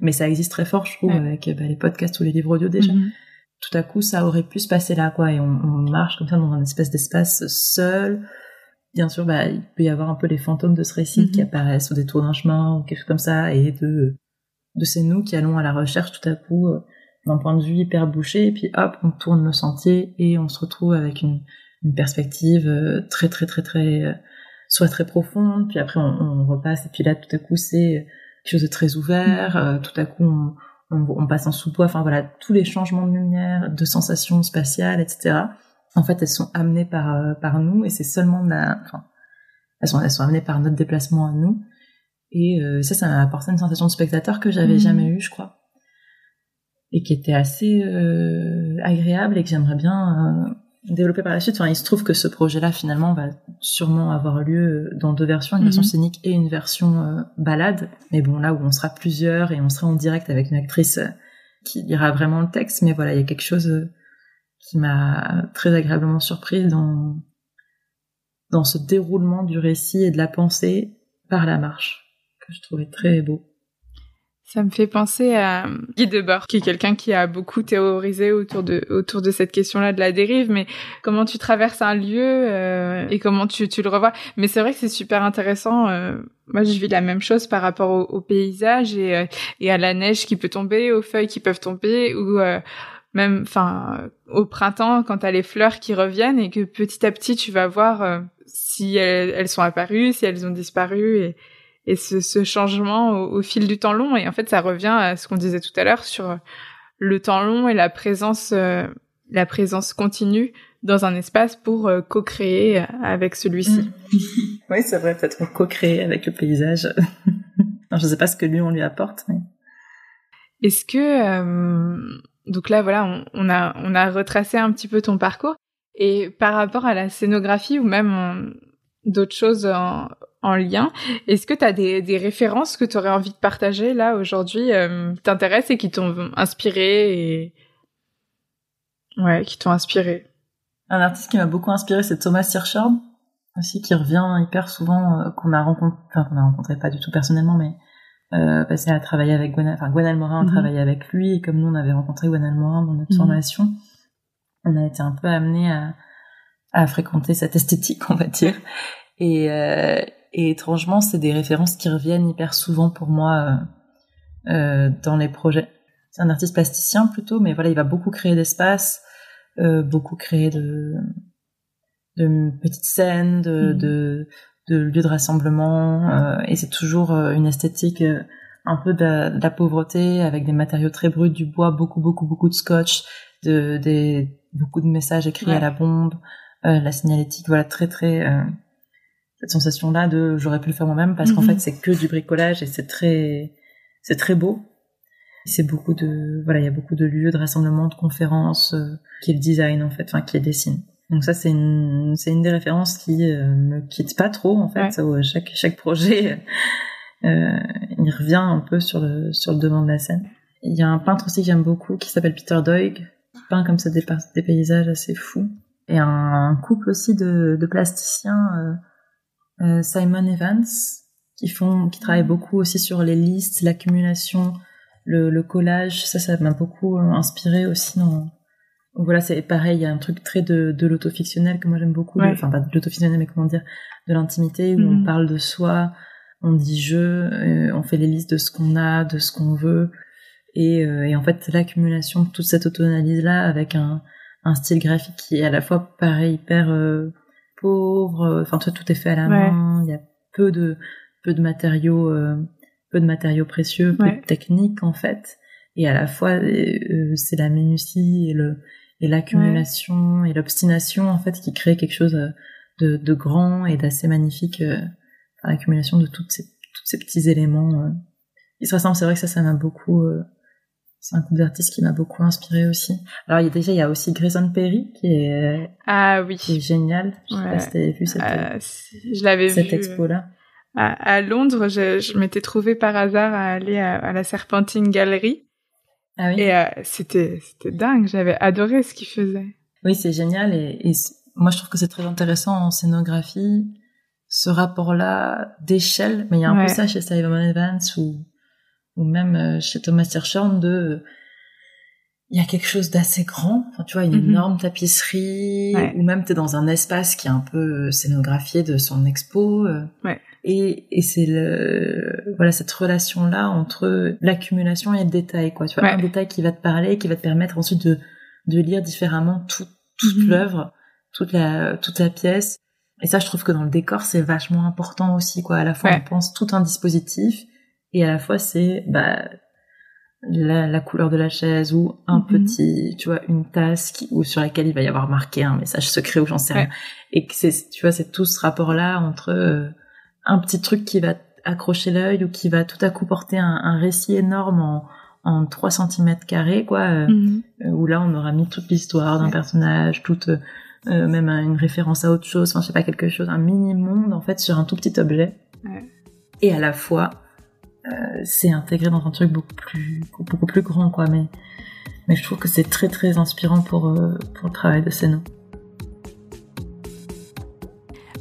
Mais ça existe très fort, je trouve, avec bah, les podcasts ou les livres audio déjà. Mhm. Tout à coup, ça aurait pu se passer là, quoi, et on, on marche comme ça dans un espèce d'espace seul. Bien sûr, bah, il peut y avoir un peu les fantômes de ce récit qui mhm. apparaissent au détour d'un chemin ou quelque chose comme ça, et de de ces nous qui allons à la recherche tout à coup euh, d'un point de vue hyper bouché, et puis hop, on tourne le sentier et on se retrouve avec une, une perspective euh, très très très très euh, soit très profonde, puis après on, on, repasse, et puis là tout à coup c'est quelque chose de très ouvert, mm. euh, tout à coup on, on, passe en sous-bois, enfin voilà, tous les changements de lumière, de sensations spatiales, etc. En fait, elles sont amenées par par nous, et c'est seulement la, enfin, elles sont elles sont amenées par notre déplacement à nous, et ça, ça m'a apporté une sensation de spectateur que j'avais mm. jamais eue, je crois et qui était assez euh, agréable et que j'aimerais bien euh, développer par la suite. Enfin, il se trouve que ce projet-là, finalement, va sûrement avoir lieu dans deux versions, une version mhm. scénique et une version euh, balade. Mais bon, là où on sera plusieurs et on sera en direct avec une actrice qui lira vraiment le texte. Mais voilà, il y a quelque chose qui m'a très agréablement surprise dans dans ce déroulement du récit et de la pensée par la marche que je trouvais très beau. Ça me fait penser à Guy Debord, qui est quelqu'un qui a beaucoup théorisé autour de autour de cette question-là de la dérive, mais comment tu traverses un lieu euh, et comment tu, tu le revois. Mais c'est vrai que c'est super intéressant. Euh, moi, je vis la même chose par rapport au, au paysage et, euh, et à la neige qui peut tomber, aux feuilles qui peuvent tomber, ou même, enfin, au printemps quand t'as les fleurs qui reviennent et que petit à petit tu vas voir si elles, sont apparues, si elles ont disparu et, et ce, ce changement au, fil du temps long. Et en fait, ça revient à ce qu'on disait tout à l'heure sur le temps long et la présence, euh, la présence continue dans un espace pour euh, co-créer avec celui-ci. Mm. oui, c'est vrai, peut-être co-créer avec le paysage. je ne sais pas ce que lui on lui apporte, mais. Est-ce que euh, donc là voilà, on, on, a on a retracé un petit peu ton parcours et par rapport à la scénographie ou même d'autres choses en, en lien, est-ce que tu as des, des références que tu aurais envie de partager là aujourd'hui, euh, t'intéressent et qui t'ont inspiré et ouais, qui t'ont inspiré? Un artiste qui m'a beaucoup inspiré, c'est Thomas Sirchard aussi qui revient hyper souvent euh, qu'on a rencontré, enfin qu'on a rencontré pas du tout personnellement, mais euh, passé à travailler avec Gwen, enfin Gwen Almorin, on mhm. travaillait avec lui et comme nous on avait rencontré Gwen Almorin dans notre mhm. formation, on a été un peu amené à, à fréquenter cette esthétique, on va dire. Et, euh, et étrangement, c'est des références qui reviennent hyper souvent pour moi euh, euh, dans les projets. C'est un artiste plasticien plutôt, mais voilà, il va beaucoup créer d'espace, euh, beaucoup créer de, de petites scènes, de, mhm. de, de, lieux de rassemblement, euh, et c'est toujours euh, une esthétique un peu de, la pauvreté avec des matériaux très bruts, du bois, beaucoup beaucoup beaucoup de scotch, de des beaucoup de messages écrits à la bombe, la signalétique, voilà très très cette sensation là de j'aurais pu le faire moi-même parce qu'en mhm. fait c'est que du bricolage et c'est très c'est très beau. C'est beaucoup de voilà il y a beaucoup de lieux de rassemblement de conférences euh, qui est le design en fait enfin qui est dessine donc ça c'est une c'est une des références qui euh, me quitte pas trop en fait. Chaque chaque projet euh, il revient un peu sur le sur le devant de la scène. Il y a un peintre aussi que j'aime beaucoup qui s'appelle Peter Doig. Qui peint comme ça des, des paysages assez fous et un, couple aussi de, de plasticiens euh, euh, Simon Evans, qui font, qui travaillent beaucoup aussi sur les listes, l'accumulation, le, le, collage. Ça, ça m'a beaucoup euh, inspiré aussi. Dans... Donc voilà, c'est pareil. Il y a un truc très de, de l'autofictionnel que moi j'aime beaucoup. Enfin, pas de l'autofictionnel, mais comment dire, de l'intimité où on mhm. parle de soi, on dit je, on fait les listes de ce qu'on a, de ce qu'on veut. Et, et, en fait, l'accumulation de toute cette autoanalyse-là avec un, un style graphique qui est à la fois pareil, hyper pauvre. Euh, enfin, tout, tout est fait à la main. Il y a peu de peu de matériaux, euh, peu de matériaux précieux, peu de techniques en fait. Et à la fois, euh, c'est la minutie et le et l'accumulation et l'obstination en fait qui crée quelque chose de, de grand et d'assez magnifique. l'accumulation de toutes ces tous ces petits éléments. Ils se ressemblent. C'est vrai que ça, ça m'a beaucoup c'est un groupe d'artistes qui m'a beaucoup inspiré aussi. Alors il y a déjà il y a aussi Grayson Perry qui est ah oui qui est génial. Je sais pas si t'avais vu cette euh, je l'avais cette expo là. À, Londres, je, je m'étais trouvée par hasard à aller à, la Serpentine Gallery. Ah oui. Et euh, c'était c'était dingue. J'avais adoré ce qu'il faisait. Oui, c'est génial et, et moi je trouve que c'est très intéressant en scénographie ce rapport-là d'échelle. Mais il y a un peu ça chez Simon Evans où ou même euh, chez Thomas Hirschhorn de il y a quelque chose d'assez grand, enfin, tu vois, une mhm. énorme tapisserie, ou même tu es dans un espace qui est un peu euh, scénographié de son expo. Euh. Ouais. Et, et c'est le voilà cette relation là entre l'accumulation et le détail quoi tu vois un détail qui va te parler qui va te permettre ensuite de de lire différemment tout, toute mhm. l'œuvre toute la toute la pièce et ça je trouve que dans le décor c'est vachement important aussi quoi à la fois on pense tout un dispositif et à la fois c'est bah la, la, couleur de la chaise ou un mhm. petit tu vois une tasse qui, ou sur laquelle il va y avoir marqué un message secret ou j'en sais rien. Et que c'est tu vois c'est tout ce rapport là entre euh, un petit truc qui va accrocher l'œil ou qui va tout à coup porter un, un récit énorme en en 3 cm carrés quoi euh, mhm. euh, où là on aura mis toute l'histoire d'un personnage toute même une référence à autre chose enfin je sais pas quelque chose un mini monde en fait sur un tout petit objet. Et à la fois euh, c'est intégré dans un truc beaucoup plus grand quoi mais je trouve que c'est très très inspirant pour euh, pour le travail de Sénat.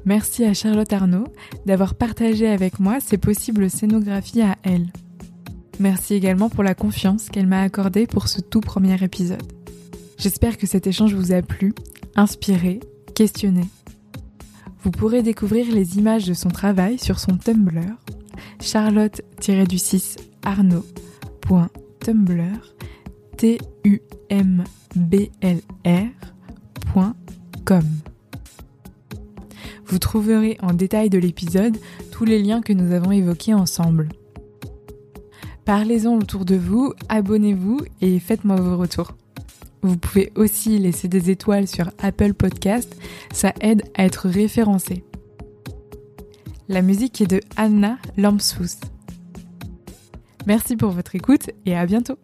Merci à Charlotte Arnaud d'avoir partagé avec moi ses possibles scénographies à elle. Merci également pour la confiance qu'elle m'a accordée pour ce tout premier épisode. J'espère que cet échange vous a plu, inspiré, questionné. Vous pourrez découvrir les images de son travail sur son Tumblr charlotte-du-6 arnaud.tumblr Vous trouverez en détail de l'épisode tous les liens que nous avons évoqués ensemble. Parlez-en autour de vous, abonnez-vous et faites-moi vos retours. Vous pouvez aussi laisser des étoiles sur Apple Podcast, ça aide à être référencé. La musique est de Anna Lampsous. Merci pour votre écoute et à bientôt